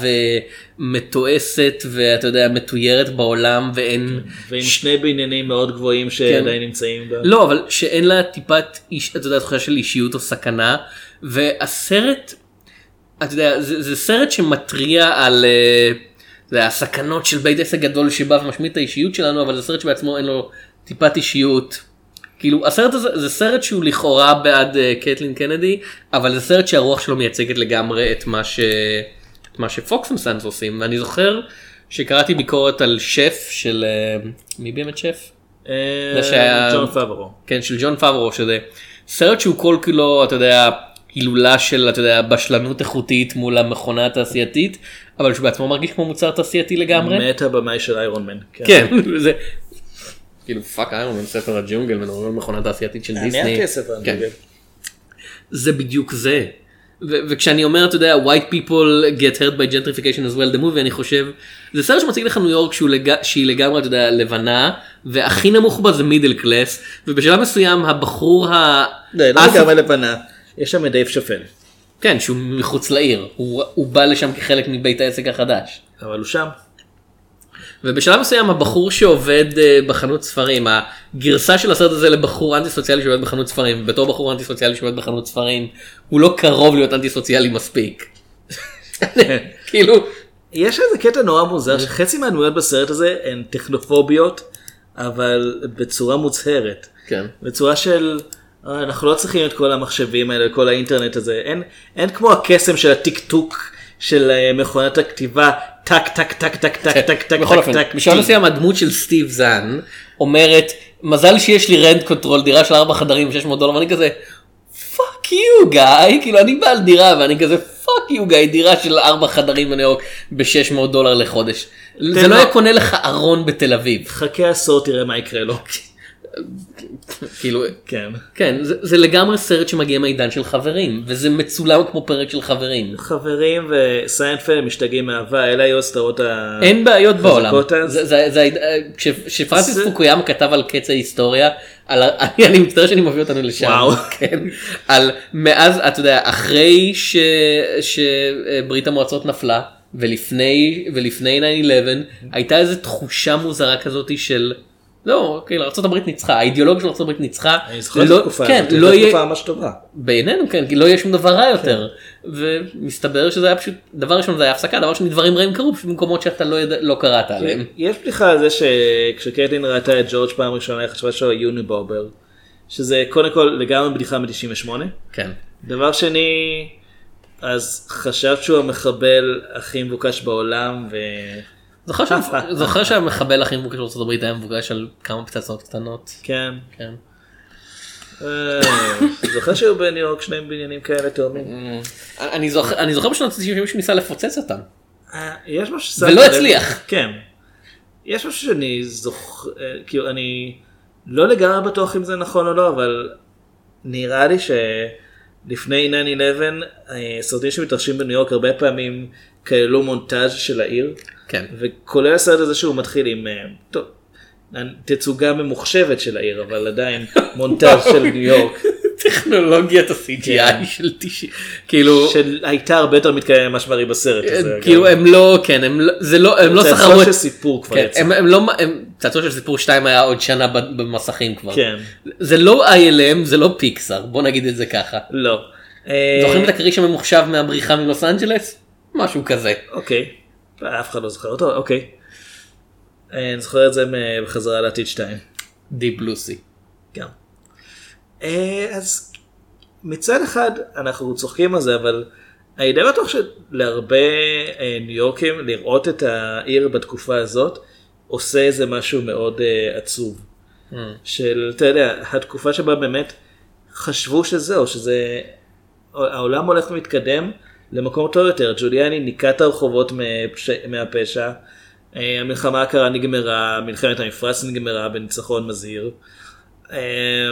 ומתועסת ואתה יודע מתוירת בעולם ואין ועם שני בניינים מאוד גבוהים שעדיין נמצאים בה. לא אבל שאין לה טיפת איש אתה יודע תחושה של אישיות או סכנה והסרט אתה יודע זה, זה סרט שמתריע על אה, יודע, הסכנות של בית עסק גדול שבא ומשמיד את האישיות שלנו אבל זה סרט שבעצמו אין לו טיפת אישיות. כאילו הסרט הזה זה סרט שהוא לכאורה בעד אה, קטלין קנדי אבל זה סרט שהרוח שלו מייצגת לגמרי את מה ש... את מה שפוקס וסאנס עושים ואני זוכר שקראתי ביקורת על שף של אה, מי באמת שף? אה, זה שהיה- ג'ון פאברו. כן של ג'ון פאברו שזה סרט שהוא כל כולו אתה יודע הילולה של אתה יודע בשלנות איכותית מול המכונה התעשייתית אבל שהוא בעצמו מרגיש כמו מוצר תעשייתי לגמרי. מת הבמאי של איירון מן. כן. זה כאילו fuck Iron Man ספר הג'ונגל מדברים מכונה תעשייתית של אני דיסני. כן. הג'ונגל. זה בדיוק זה. וכשאני אומר אתה יודע white people get hurt by gentrification as well the movie אני חושב זה סרט שמציג לך ניו יורק שהוא לג... שהיא לגמרי אתה יודע לבנה והכי נמוך בה זה middle class ובשלב מסוים הבחור ה... לא, לא לגמרי לבנה. יש שם את דייב שאפל. כן שהוא מחוץ לעיר הוא, הוא בא לשם כחלק מבית העסק החדש. אבל הוא שם. ובשלב מסוים הבחור שעובד אה, בחנות ספרים הגרסה של הסרט הזה לבחור אנטי סוציאלי שעובד בחנות ספרים בתור בחור אנטי סוציאלי שעובד בחנות ספרים הוא לא קרוב להיות אנטי סוציאלי מספיק. כאילו יש איזה קטע נורא מוזר שחצי מהדמויות בסרט הזה הן טכנופוביות אבל בצורה מוצהרת. כן. בצורה של "אה, אנחנו לא צריכים את כל המחשבים האלה כל האינטרנט הזה אין אין כמו הקסם של הטיקטוק של אה, מכונת הכתיבה טק טק טק טק טק טק טק בכל אופן בשלב מסוים הדמות של סטיב זן אומרת מזל שיש לי rent control דירה של ארבע חדרים 600 דולר ואני כזה fuck you guy כאילו אני בעל דירה ואני כזה fuck you guy דירה של ארבע חדרים בניו יורק ב-600 דולר לחודש. זה לא היה קונה לך ארון בתל אביב. חכה עשור תראה מה יקרה לו. כאילו כן. כן זה, זה לגמרי סרט שמגיע מהעידן של חברים וזה מצולם כמו פרק של חברים. חברים וסיינפלד משתגעים מאהבה אלה היו הסדרות ה... אין בעיות בעולם. חזקות אז. זה- זה- זה- כש- כשפרנסיס זה- פוקויאמה כתב על קץ ההיסטוריה, על אני אני מצטער שאני מביא אותנו לשם, וואו. כן, על מאז אתה יודע אחרי ש- שברית המועצות נפלה ולפני ולפני 9-11 הייתה איזו תחושה מוזרה כזאת של. לא, אוקיי, ארה"ב ניצחה, האידיאולוגיה של ארה"ב ניצחה, אני זוכר את לא- התקופה כן, לא יהיה, תקופה ממש טובה. בעינינו כן, כי לא יהיה שום דבר רע יותר. ומסתבר שזה היה פשוט, דבר ראשון זה היה הפסקה, דבר שני דברים רעים קרו במקומות שאתה לא, ידע, לא קראת עליהם. יש בדיחה על זה שכשקייטלין ראתה את ג'ורג' פעם ראשונה היא חשבה שהוא יוניבובר. שזה קודם כל לגמרי בדיחה מ-98. כן. דבר שני, אז חשבת שהוא המחבל הכי מבוקש בעולם ו... זוכר שה- זוכר שהמחבל הכי מבוקש בארצות הברית היה מבוקש על כמה פצצות קטנות. כן. כן. אה, זוכר שהיו בניו יורק שני בניינים כאלה תאומים? אני זוכר אני זוכר בשנות ה-90 שמישהו ניסה לפוצץ אותם. אה, יש משהו ולא ששמתי לב- הצליח. כן. יש משהו שאני זוכר, אה, כאילו אני לא לגמרי בטוח אם זה נכון או לא, אבל נראה לי שלפני 9-11 אה, סרטים שמתרחשים בניו יורק הרבה פעמים כללו מונטאז' של העיר. כן. וכולל הסרט הזה שהוא מתחיל עם, אה, טוב, תצוגה ממוחשבת של העיר, אבל עדיין מונטאז' של ניו יורק. טכנולוגיית ה-CGI של 90 כאילו שהייתה הרבה יותר מתקיימת ממה שמראים בסרט. שזה כאילו גם- הם לא כן הם לא זה לא הם לא צעצוע סחרו את של סיפור כבר כן, יצא. הם לא צעצוע של סיפור 2 היה עוד שנה במסכים כבר כן. זה לא ILM זה לא פיקסאר בוא נגיד את זה ככה. לא. אה, זוכרים את הכריש הממוחשב מהבריחה מלוס אנג'לס? משהו כזה. אוקיי. אף אחד לא זוכר אותו, אוקיי. אה, אני זוכר את זה בחזרה לעתיד 2. דיפ לוסי. גם. אה, אז מצד אחד אנחנו צוחקים על זה, אבל אני די בטוח שלהרבה אה, ניו יורקים לראות את העיר בתקופה הזאת עושה איזה משהו מאוד עצוב. של, אתה יודע, התקופה שבה באמת חשבו שזהו, שזה, העולם הולך ומתקדם למקום טוב יותר. ג'וליאני ניקה את הרחובות מפש... מהפשע, אה, המלחמה הקרה נגמרה, מלחמת המפרץ נגמרה בניצחון מזהיר. אה,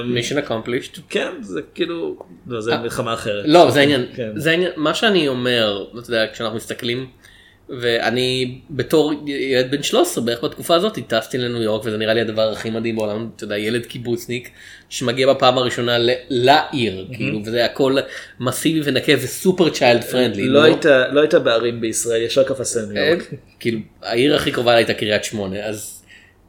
מישן אקומפלישט. כן, זה כאילו, לא, זה מלחמה אחרת. לא זה העניין כן. זה העניין מה שאני אומר אתה יודע כשאנחנו מסתכלים ואני בתור ילד בן 13 בערך בתקופה הזאת טסתי לניו יורק וזה נראה לי הדבר הכי מדהים בעולם אתה יודע ילד קיבוצניק שמגיע בפעם הראשונה ל- לעיר כאילו וזה הכל מסיבי ונקה וסופר child friendly לא היית, לא היית בערים בישראל, ישר קפצת לניו יורק. כאילו העיר הכי קרובה הייתה קריית שמונה אז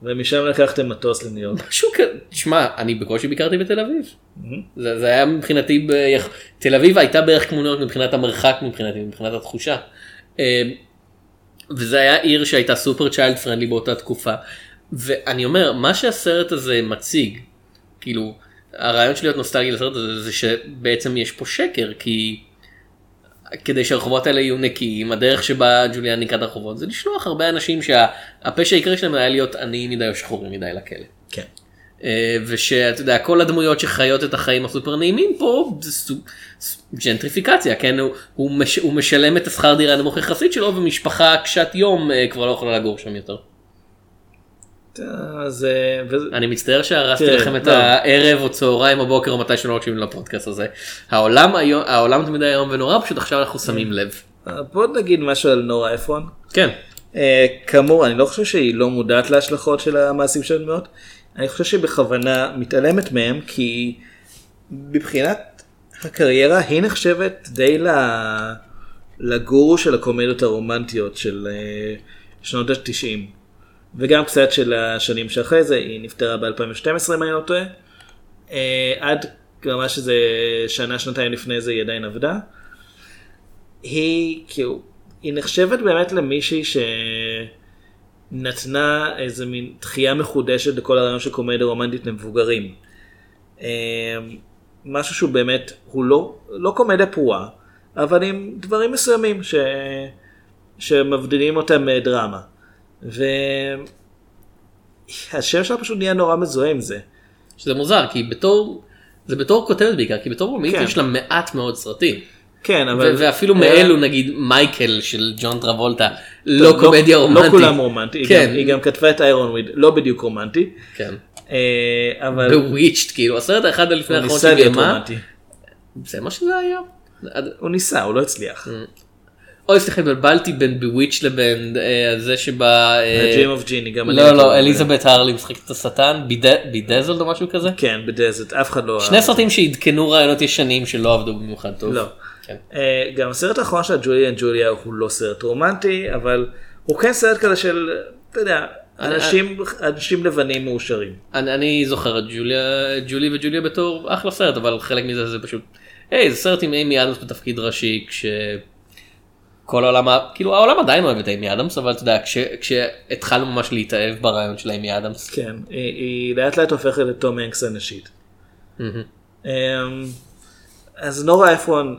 ומשם לקחתם מטוס לניו יורק. משהו כזה, תשמע, אני בקושי ביקרתי בתל אביב. זה, זה היה מבחינתי, ביח... תל אביב הייתה בערך כמו ניו יורק מבחינת המרחק מבחינתי, מבחינת התחושה. אה, וזה היה עיר שהייתה סופר child friendly באותה תקופה. ואני אומר, מה שהסרט הזה מציג, כאילו, הרעיון של להיות נוסטלגי לסרט הזה זה שבעצם יש פה שקר, כי כדי שהרחובות האלה יהיו נקיים, הדרך שבה ג'וליאן ניקה את הרחובות זה לשלוח הרבה אנשים שהפשע העיקרי שלהם היה להיות עניים מדי או שחורים מדי לכלא. כן. אה, ושאתה יודע כל הדמויות שחיות את החיים הסופר נעימים פה זה סוג ג'נטריפיקציה כן הוא, הוא, מש, הוא משלם את השכר דירה הנמוך יחסית שלו ומשפחה קשת יום אה, כבר לא יכולה לגור שם יותר. אז אה, אני מצטער שהרסתי תראה, לכם את לא. הערב או צהריים או בוקר או מתי שלא מקשיבים לפודקאסט הזה. העולם היום העולם תמיד היה איום ונורא פשוט עכשיו אנחנו שמים לב. בוא נגיד משהו על נורה אפרון. כן. אה, כאמור, אני לא חושב שהיא לא מודעת להשלכות של המעשים של הדמויות. אני חושב שהיא בכוונה מתעלמת מהם, כי מבחינת הקריירה היא נחשבת די לגורו של הקומדיות הרומנטיות של אה, שנות ה-90. וגם קצת של השנים שאחרי זה, היא נפטרה ב-2012 אם אני לא טועה. אה, עד ממש איזה שנה, שנתיים לפני זה היא עדיין עבדה. היא כאילו, היא נחשבת באמת למישהי שנתנה איזה מין דחייה מחודשת לכל הרעיון של קומדיה רומנטית למבוגרים. אה, משהו שהוא באמת, הוא לא, לא קומדיה פרועה, אבל עם דברים מסוימים ש... שמבדילים אותם מדרמה. והשם שלה פשוט נהיה נורא מזוהה עם זה. שזה מוזר כי בתור זה בתור כותבת בעיקר כי בתור רומית כן. יש לה מעט מאוד סרטים. כן, אבל... ו- ואפילו אה, מאלו נגיד מייקל של ג'ון טרבולטה לא קומדיה רומנטית. לא כולם רומנטי, היא כן. גם- היא גם כתבה את איירון וויד, לא בדיוק רומנטי. כן. אה, אבל... בוויצ'ט כאילו הסרט האחד לפני הוא האחרון להיות שביימה. זה מה שזה היה. הוא ניסה, הוא לא הצליח. אוי סליחה התבלבלתי בין Bewitched לבין אה, זה שבה. אה, Dream of Jeannie, גם אני לא. לא אליזבת הרלי משחקת את השטן ב Bedazzled או משהו כזה. כן, Bedazzled, אף אחד לא... שני סרטים שעדכנו רעיונות ישנים שלא עבדו במיוחד טוב. לא. כן. אה, גם הסרט האחרון של Julie and Julia הוא לא סרט רומנטי, אבל הוא כן סרט כזה של, אתה יודע, אנשים אנשים לבנים מאושרים. אני, אני זוכר את ג'וליה, ג'ולי וג'וליה בתור אחלה סרט, אבל חלק מזה זה פשוט, היי, זה סרט עם אימי אדמס בתפקיד ראשי, כשכל העולם, כאילו העולם עדיין אוהב את אימי אדמס, אבל אתה יודע, כש, כשהתחלנו ממש להתאהב ברעיון של אימי אדמס. כן, היא- היא לאט לאט הופכת לתום הנקס הנשית. אמ, אז נורה אפרון,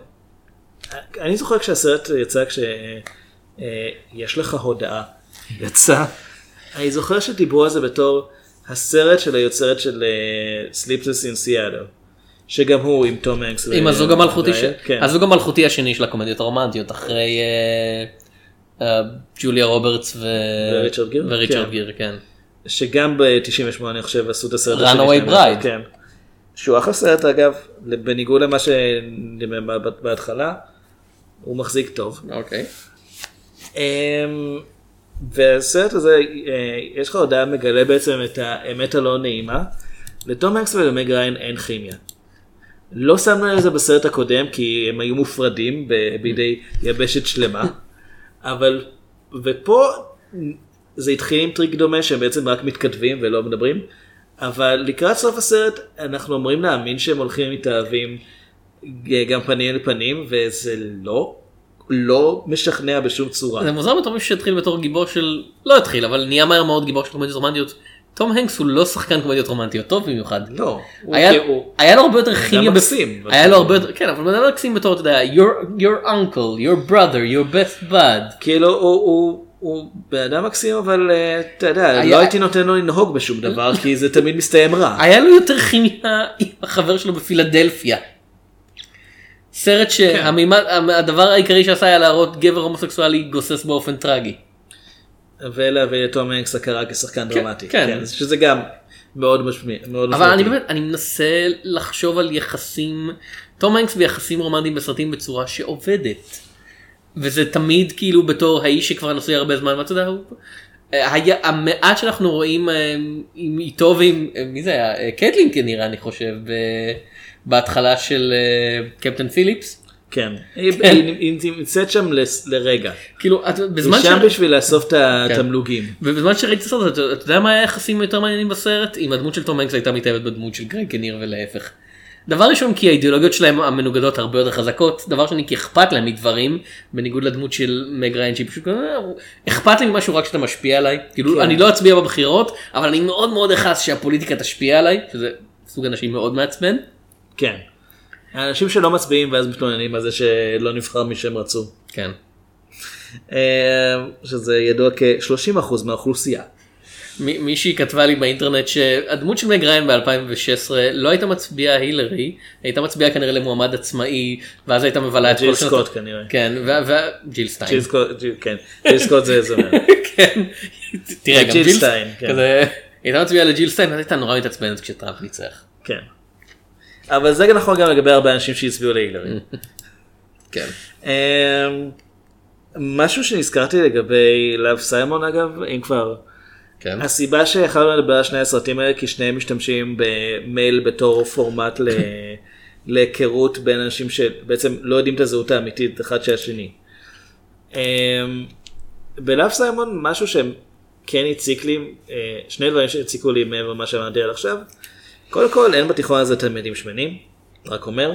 אני זוכר כשהסרט יצא כשיש לך הודעה, יצא, אני זוכר שדיברו על זה בתור הסרט של היוצרת של Sleepless in Seattle, שגם הוא עם טום הנקס. עם הזוג המלכותי, ש... כן. הזוג המלכותי השני של הקומדיות הרומנטיות, אחרי אה, אה, ג'וליה רוברטס ו... וריצ'רד גיר? וריצ'רד כן. גיר, כן. שגם ב-98 אני חושב עשו את הסרט Runaway שלהם. Bride. כן. שהוא אחלה סרט אגב, בניגוד למה שנדמה בהתחלה, הוא מחזיק טוב. אוקיי. אמ, והסרט הזה, אה, יש לך הודעה מגלה בעצם את האמת הלא נעימה. לטום הנקס ולמג ראיין אין כימיה. לא שמנו על זה בסרט הקודם כי הם היו מופרדים בידי יבשת שלמה, אבל, ופה זה התחיל עם טריק דומה שהם בעצם רק מתכתבים ולא מדברים, אבל לקראת סוף הסרט אנחנו אמורים להאמין שהם הולכים מתאהבים גם פנים אל פנים וזה לא, לא משכנע בשום צורה. זה מוזר בתור מישהו שהתחיל בתור גיבור של לא התחיל אבל נהיה מהר מאוד גיבור של קומדיות רומנטיות. תום הנקס הוא לא שחקן קומדיות רומנטיות טוב במיוחד. לא. הוא היה, כאילו- היה לו הרבה יותר כימיה, מקסים. היה לו הרבה יותר, כן אבל בן אדם מקסים בתור אתה יודע your, your uncle, your brother, your best bud. כאילו הוא, הוא, הוא בן אדם מקסים אבל אה, אתה יודע היה- לא הייתי נותן לו לנהוג בשום דבר כי זה תמיד מסתיים רע. היה לו יותר כימיה עם החבר שלו בפילדלפיה. סרט שהדבר העיקרי שעשה היה להראות גבר הומוסקסואלי גוסס באופן טרגי. ולהביא את תום הנקס הכרה כשחקן דרמטי. כן. שזה גם מאוד משמיע. מאוד אבל אני. באמת אני מנסה לחשוב על יחסים תום הנקס ביחסים רומנטיים בסרטים בצורה שעובדת. וזה תמיד כאילו בתור האיש שכבר נשוי הרבה זמן ואתה יודע הוא. היה המעט שאנחנו רואים אה, עם איתו ועם אה, מי זה היה אה, קטלין כנראה אני חושב בהתחלה של קפטן פיליפס. כן. היא היא- נמצאת שם לרגע. כאילו בזמן היא שם ש- בשביל לאסוף את כן. התמלוגים. ובזמן שראיתי את הסרט אתה יודע מה היה היחסים יותר מעניינים בסרט אם הדמות של תום הנקס הייתה מתאהבת בדמות של גרג קניר ולהפך. דבר ראשון כי האידיאולוגיות שלהם המנוגדות הרבה יותר חזקות דבר שני כי אכפת להם מדברים בניגוד לדמות של מג ריין שהיא פשוט אכפת לי ממשהו רק שאתה משפיע עליי כאילו כן. אני לא אצביע בבחירות אבל אני מאוד מאוד אכעס שהפוליטיקה תשפיע עליי שזה סוג אנשים מאוד מעצבן. כן. האנשים שלא מצביעים ואז מתלוננים על זה שלא נבחר מי שהם רצו. כן. אה, שזה ידוע כ-30% מהאוכלוסייה. מ- מישהי כתבה לי באינטרנט שהדמות של מג ריין ב-2016 לא הייתה מצביעה הילרי, הייתה מצביעה כנראה למועמד עצמאי, ואז הייתה מבלה את ג'יל כל שנות... סקוט כנראה. כן, ו- ו- ג'יל סטיין. ג'יל סקוט, ג'יל- כן. ג'יל סקוט זה זמר. כן. תראה, גם ג'יל ג'יל סטיין, כן. היא הייתה מצביעה לג'יל סטיין, אז הייתה נורא מתעצבנת כשטראמפ ניצח. כן. אבל זה נכון גם לגבי הרבה אנשים שהצביעו להילרי. כן. אמ, משהו שנזכרתי לגבי Love Simon אגב, אם כבר, כן. הסיבה שיכולנו לדבר על שני הסרטים האלה כי שניהם משתמשים במייל בתור פורמט ל- להיכרות בין אנשים שבעצם לא יודעים את הזהות האמיתית אחד של השני. אמ, בלאב סיימון משהו שכן הציק לי, אה, שני דברים שהציקו לי מעבר למה שאמרתי עד עכשיו. קודם כל אין בתיכון הזה תלמידים שמנים, רק אומר.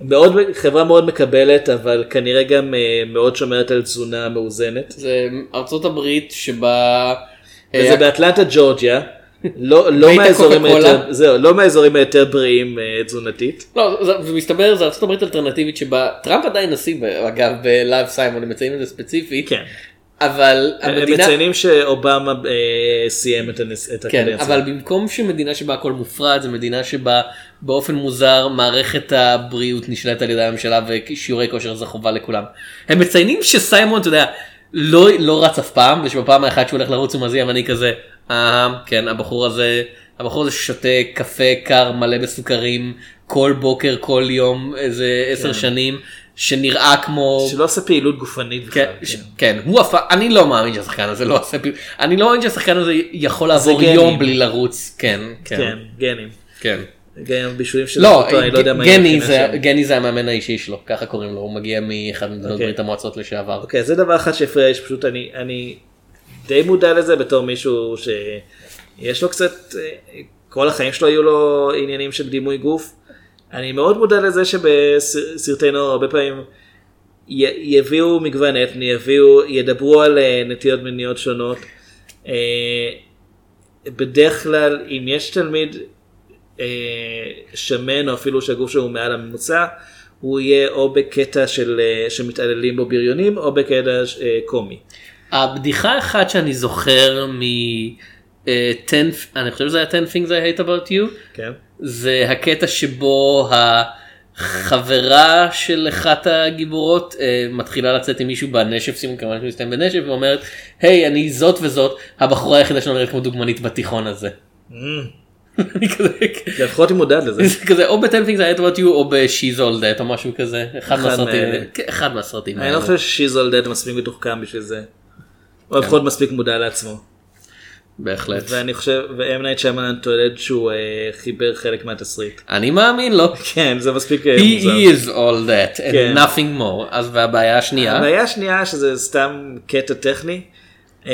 מאוד, חברה מאוד מקבלת אבל כנראה גם אה, מאוד שומרת על תזונה מאוזנת. זה ארצות הברית שבה... וזה אה, באטלנטה ג'ורג'יה, לא, לא, מהאזורים היותר, זהו, לא מהאזורים היותר בריאים אה, תזונתית. לא, זה- זה מסתבר זה ארצות הברית אלטרנטיבית שבה טראמפ עדיין נשיא אגב בלאב סיימון הם מציינים את זה ספציפי כן. אבל הם המדינה מציינים שאובמה אה, סיים את, הנס, את כן הקדנציה. אבל במקום שמדינה שבה הכל מופרד זה מדינה שבה באופן מוזר מערכת הבריאות נשלטת על ידי הממשלה ושיעורי כושר זה חובה לכולם. הם מציינים שסיימון אתה יודע לא לא רץ אף פעם ושבפעם האחת שהוא הולך לרוץ הוא מזיע ואני כזה אה כן הבחור הזה הבחור הזה שותה קפה קר מלא בסוכרים כל בוקר כל יום איזה עשר כן. שנים שנראה כמו שלא עושה פעילות גופנית בכלל. כן, ש- כן, הוא הפ... אני לא מאמין שהשחקן הזה לא עושה פעילות, אני לא מאמין שהשחקן הזה יכול לעבור. יום בלי לרוץ, כן, כן, כן, גנים. כן. גם בישולים של לא, אותו, אני לא יודע מה גני זה. גני זה המאמן האישי שלו, ככה קוראים לו, הוא מגיע מאחד ממדינות אוקיי. ברית המועצות לשעבר. אוקיי, זה דבר אחד שהפריע לי, שפשוט אני, אני די מודע לזה בתור מישהו שיש לו קצת, אה, כל החיים שלו היו לו עניינים של דימוי גוף. אני מאוד מודע לזה שבסרטי נוער הרבה פעמים י- יביאו מגוון אתני, יביאו, ידברו על אה, נטיות מיניות שונות. אה, בדרך כלל אם יש תלמיד אה, שמן או אפילו שהגוף שלו הוא מעל הממוצע, הוא יהיה או בקטע של שמתעללים בו בריונים או בקטע קומי. הבדיחה האחת שאני זוכר מ... אה, 10, אני חושב שזה היה 10 things I hate about you, כן. זה הקטע שבו החברה של אחת הגיבורות אה, מתחילה לצאת עם מישהו בנשף, שימו כמובן שהוא מסתיים בנשף, ואומרת, היי אני זאת וזאת, הבחורה היחידה שלנו נראית כמו דוגמנית בתיכון הזה. אני כזה, לפחות היא מודעת לזה. זה כזה או ב-10 things I hate about you או ב-She's all that או משהו כזה, אחד מהסרטים. כן, אחד מהסרטים. אני. לא חושב ש She's All That מספיק מתוחכם בשביל זה. או לפחות מספיק מודע לעצמו. בהחלט. ואני חושב, ואם נייט שיאמלן טוען שהוא אה, חיבר חלק מהתסריט. אני מאמין לו. כן, זה מספיק אה, He, מוזר. he is all that and כן. nothing more. אז והבעיה השנייה. הבעיה השנייה שזה סתם קטע טכני. אה,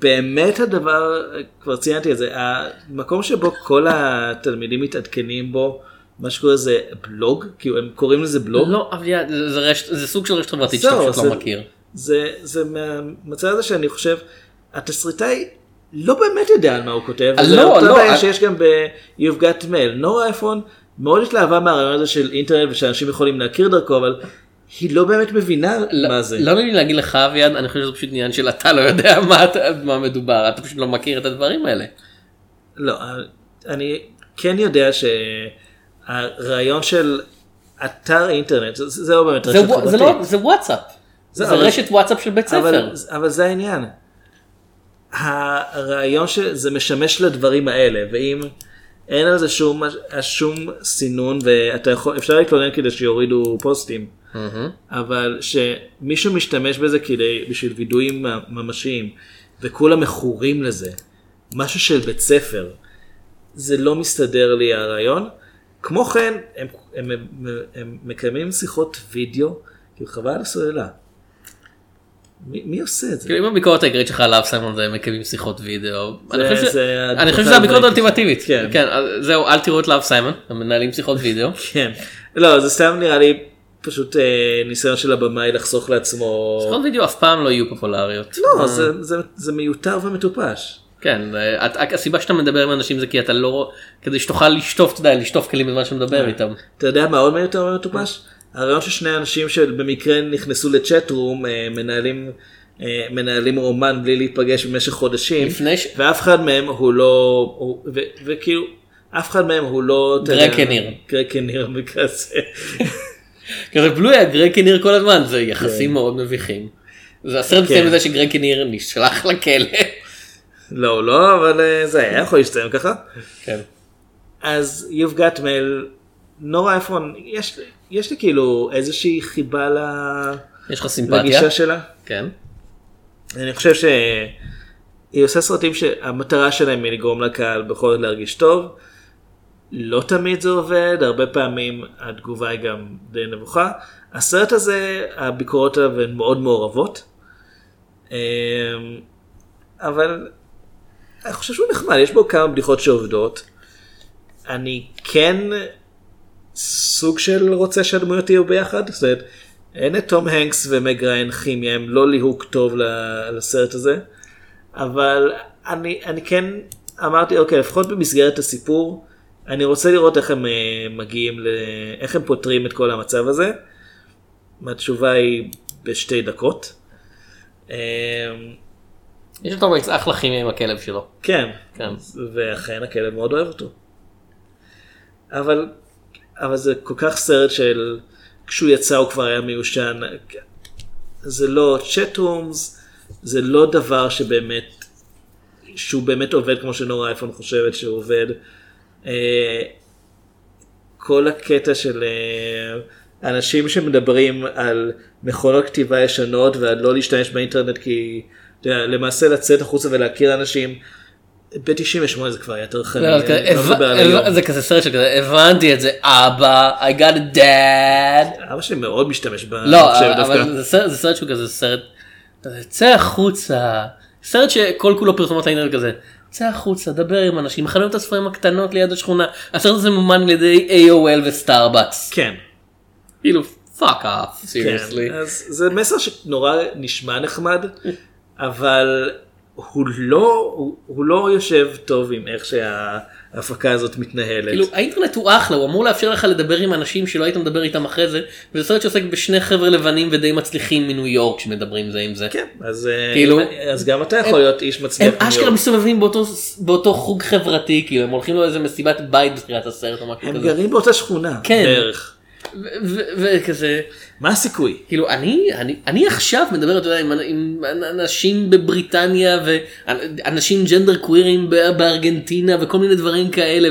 באמת הדבר, כבר ציינתי את זה, המקום שבו כל התלמידים מתעדכנים בו, מה שקורה זה בלוג, כאילו הם קוראים לזה בלוג. לא, אביה, זה, זה, רשת, זה סוג של רשת חברתית שאתה פשוט לא מכיר. זה, זה מהמצב הזה שאני חושב, התסריטאי לא באמת יודע על מה הוא כותב, אה, לא, אותה לא, בעיה אה- שיש גם ב-You've Got Mail. נורה אייפון מאוד התלהבה מהרעיון הזה של אינטרנט ושאנשים יכולים להכיר דרכו, אבל היא לא באמת מבינה מה זה. לא נעים לי להגיד לך אביעד, אני חושב שזה פשוט עניין של אתה לא יודע מה, מדובר, אתה פשוט לא מכיר את הדברים האלה. לא, אני כן יודע שהרעיון של אתר אינטרנט, זה, זה לא באמת זה, רשת ווא- זה, חברתית. לא, זה וואטסאפ. זה, אבל- רשת וואטסאפ של בית ספר. אבל, אבל זה העניין. הרעיון שזה משמש לדברים האלה, ואם אין על זה שום, שום סינון, ואתה יכול, אפשר להתלונן כדי שיורידו פוסטים, מהמם. אבל שמישהו משתמש בזה כדי, בשביל וידויים ממשיים, וכולם מכורים לזה, משהו של בית ספר, זה לא מסתדר לי הרעיון. כמו כן, הם, הם, הם, הם מקיימים שיחות וידאו, כאילו חבל על הסוללה. מי, עושה את זה? כאילו אם הביקורת העיקרית שלך עליו סיימון זה מקיימים שיחות וידאו. אני חושב שזה הביקורת. האולטימטיבית. כן. כן, זהו, אל תראו את לאב סיימון, הם מנהלים שיחות וידאו. כן. לא, זה סתם נראה לי פשוט אה, ניסיון של הבמאי לחסוך לעצמו... שיחות וידאו אף פעם לא יהיו פופולריות. לא, אה, זה, זה, זה מיותר ומטופש. כן, אה, את- הסיבה שאתה מדבר עם אנשים זה כי אתה לא, כדי שתוכל לשטוף, אתה יודע, לשטוף כלים בזמן שאתה מדבר איתם. אתה יודע מה עוד מיותר ומטופש? הרעיון ששני אנשים שבמקרה נכנסו לצ'אט רום אה, מנהלים, אה, מנהלים רומן בלי להיפגש במשך חודשים, ש- ואף אחד מהם הוא לא, הוא, ו, וכאילו, אף אחד מהם הוא לא... אתה יודע, גרג קניר. גרג קניר בכזה. כזה בלוי הגרג קיניר כל הזמן, זה יחסים מאוד מביכים. זה הסרט מסתיים כן. בזה שגרג קיניר נשלח לכלא. לא, לא, אבל אה, זה היה יכול להסתיים ככה. כן. אז you've got mail, נורא אייפון, יש, יש לי כאילו איזושהי חיבה ל... יש לך סימפתיה? לגישה שלה. כן. אני חושב שהיא עושה סרטים שהמטרה שלהם היא לגרום לקהל בכל זאת להרגיש טוב. לא תמיד זה עובד, הרבה פעמים התגובה היא גם די נמוכה. הסרט הזה, הביקורות עליו הן מאוד מעורבות. אמ, אבל אני חושב שהוא נחמד, יש בו כמה בדיחות שעובדות. אני כן סוג של רוצה שהדמויות יהיו ביחד. זאת אומרת, אין את תום הנקס ומג ריין כימיה, הם לא ליהוק טוב לסרט הזה. אבל אני, אני כן אמרתי, אוקיי, לפחות במסגרת הסיפור, אני רוצה לראות איך הם אה, מגיעים, ל... איך הם פותרים את כל המצב הזה. התשובה היא בשתי דקות. אמ, יש אותו מץ אחלה כימיה עם הכלב שלו. כן, כן. ואכן הכלב מאוד אוהב אותו. אבל, אבל זה כל כך סרט של כשהוא יצא הוא כבר היה מיושן. זה לא צ'אט רומס, זה לא דבר שבאמת, שהוא באמת עובד כמו שנורה אייפון חושבת שהוא עובד. אה, כל הקטע של אה, אנשים שמדברים על מכונות כתיבה ישנות ועל לא להשתמש באינטרנט כי למעשה לצאת החוצה ולהכיר אנשים. ב-98 זה כבר היה יותר חמי, זה כזה, אני לא היום. זה כזה סרט שכזה הבנתי את זה אבא I got a dad. אבא שלי מאוד משתמש לא במחשב אבל. זה סרט- שהוא כזה סרט. צא החוצה. סרט שכל כולו פרסומות האינטרנט כזה. צא החוצה דבר עם אנשים חנויות הספרים הקטנות ליד השכונה. הסרט הזה מומן על ידי AOL וסטארבקס. כן. כאילו fuck off כן, seriously. אז זה מסר שנורא נשמע נחמד, אבל הוא לא, הוא, הוא לא יושב טוב עם איך שההפקה הזאת מתנהלת. כאילו האינטרנט הוא אחלה הוא אמור לאפשר לך לדבר עם אנשים שלא היית מדבר איתם אחרי זה וזה סרט שעוסק בשני חבר'ה לבנים ודי מצליחים מניו יורק שמדברים זה עם זה. כן, אז, אה, כאילו- אז גם אתה יכול הם- להיות איש מצליח. הם מניו אשכרה יורק. מסתובבים באותו באותו חוג חברתי כאילו הם הולכים לאיזה מסיבת בית בתחילת הסרט או משהו הם כזה. גרים באותה שכונה כן. בערך. וכזה מה הסיכוי? כאילו אני אני אני עכשיו מדבר אתה יודע, עם, עם אנשים בבריטניה ואנשים ג'נדר קווירים בארגנטינה וכל מיני דברים כאלה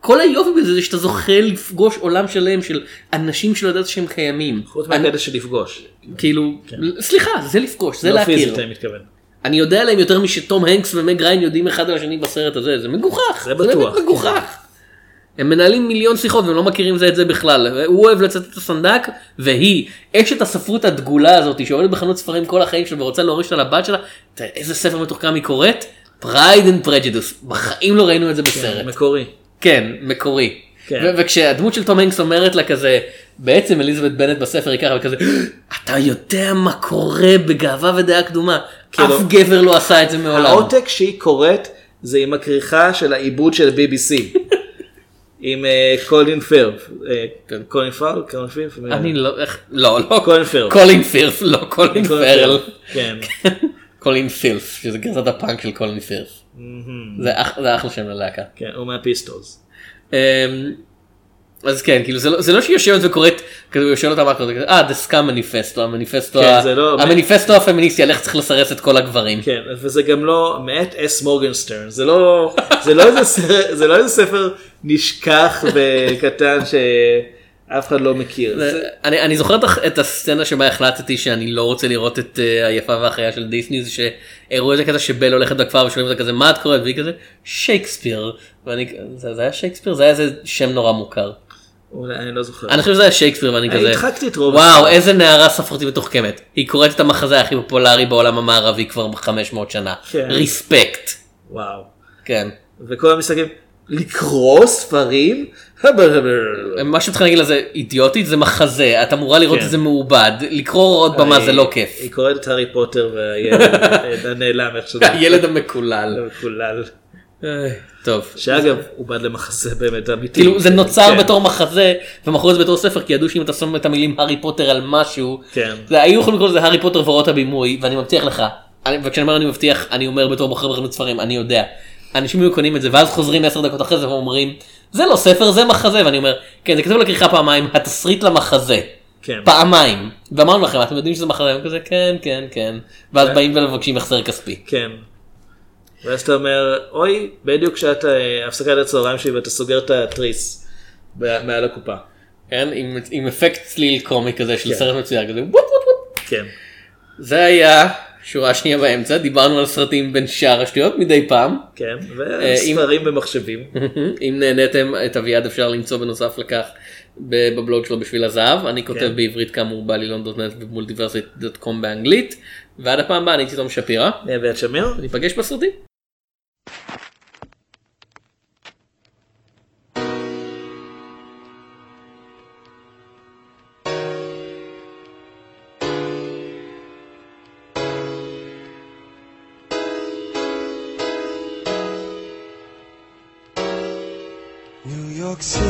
וכל היופי בזה זה שאתה זוכה לפגוש עולם שלם של אנשים שלא ידעת שהם קיימים. חוץ מהקטע של לפגוש. כאילו סליחה זה לפגוש זה לא להכיר. פיזית אני מתכוון. אני יודע עליהם יותר משתום הנקס ומג ריין יודעים אחד על השני בסרט הזה, זה מגוחך, זה בטוח. באמת מגוחך. הם מנהלים מיליון שיחות והם לא מכירים זה את זה בכלל. הוא אוהב לצאת את הסנדק והיא אשת הספרות הדגולה הזאת שעובדת בחנות ספרים כל החיים שלה ורוצה להוריש אותה לבת שלה. תראה איזה ספר מתוחכם היא קוראת? Pride and Prejudice. בחיים לא ראינו את זה בסרט. מקורי. כן, מקורי. כן. ו- וכשהדמות של תום הנקס אומרת לה כזה, בעצם אליזבת בנט בספר היא ככה וכזה, אתה יודע מה קורה בגאווה ודעה קדומה. כאילו, אף גבר לא עשה את זה מעולם. העותק שהיא קוראת זה עם הכריכה של העיבוד של BBC. עם אה, קולין פירף. אה, קולין פאול? קולין פירף? אני לא, איך, לא, לא, קולין פירף. קולין פירף, לא קולין פרל. פירף, כן. קולין פילף, שזה גרסת הפאנק של קולין פירף. זה אח- זה אחלה שם ללהקה. כן, הוא מהפיסטולס. אמ, אז כן, כאילו זה לא, זה לא שהיא יושבת וקוראת, כזה הוא שואל אותה אה, The Scum Manifesto, המניפסטו, כן, ה- לא- המניפסטו הפמיניסטי על איך צריך לסרס את כל הגברים. כן, וזה גם לא מאת אס מורגנסטרן, זה לא, זה לא איזה זה לא איזה ספר נשכח וקטן שאף אחד לא מכיר. אני, אני זוכר את הסצנה שבה החלטתי שאני לא רוצה לראות את אה, היפה והחיה של דיסני זה שהראו איזה קטע שבל הולכת בכפר ושואלים אותה כזה מה את קוראת והיא כזה שייקספיר ואני זה, זה היה שייקספיר זה היה איזה שם נורא מוכר. אולי אני לא זוכר. אני חושב שזה היה שייקספיר ואני אני כזה הדחקתי את רוב וואו. איזה נערה ספרותית מתוחכמת היא קוראת את המחזה הכי פופולרי בעולם המערבי כבר 500 שנה כן. ריספקט וואו. כן. וכל המשחקים, לקרוא ספרים? מה שצריך להגיד לזה אידיוטית זה מחזה את אמורה לראות כן. את זה מעובד לקרוא עוד במה זה לא כיף. היא קוראת את הארי פוטר והילד הנעלם איך שזה. הילד המקולל. אה, טוב. שאגב, הוא בא למחזה באמת אמיתי. כאילו זה נוצר כן. בתור מחזה ומכרו את זה בתור ספר כי ידעו שאם אתה שם את המילים הארי פוטר על משהו כן. היו יכולים לקרוא לזה הארי פוטר ורואות הבימוי ואני מבטיח לך אני- וכשאני אומר אני מבטיח אני אומר בתור מוכר בחנות ספרים אני יודע. אנשים היו קונים את זה ואז חוזרים 10 דקות אחרי זה ואומרים זה לא ספר זה מחזה ואני אומר כן זה כתוב על הכריכה פעמיים התסריט למחזה. כן. פעמיים ואמרנו לכם אתם יודעים שזה מחזה הם כזה כן כן כן ואז באים ומבקשים החזר כספי. כן. ואז אתה אומר, אוי, בדיוק כשאתה אה, הפסקת הצהריים שלי ואתה סוגר את התריס מעל הקופה. כן עם, עם אפקט צליל קומי כזה של כן. סרט מצויר כזה וופ וופ וופ. כן. זה היה שורה שנייה באמצע דיברנו על סרטים בין שאר השטויות מדי פעם. כן, אה, וספרים במחשבים. אם נהניתם את אביעד אפשר למצוא בנוסף לכך בבלוג שלו בשביל הזהב אני כותב כן. בעברית כאמור בעלילון.נט ובמולטיברסיט.קום באנגלית ועד הפעם הבאה אני הייתי תום שפירא אני אביעד שמיר. ניפגש בסרטים. Roxy.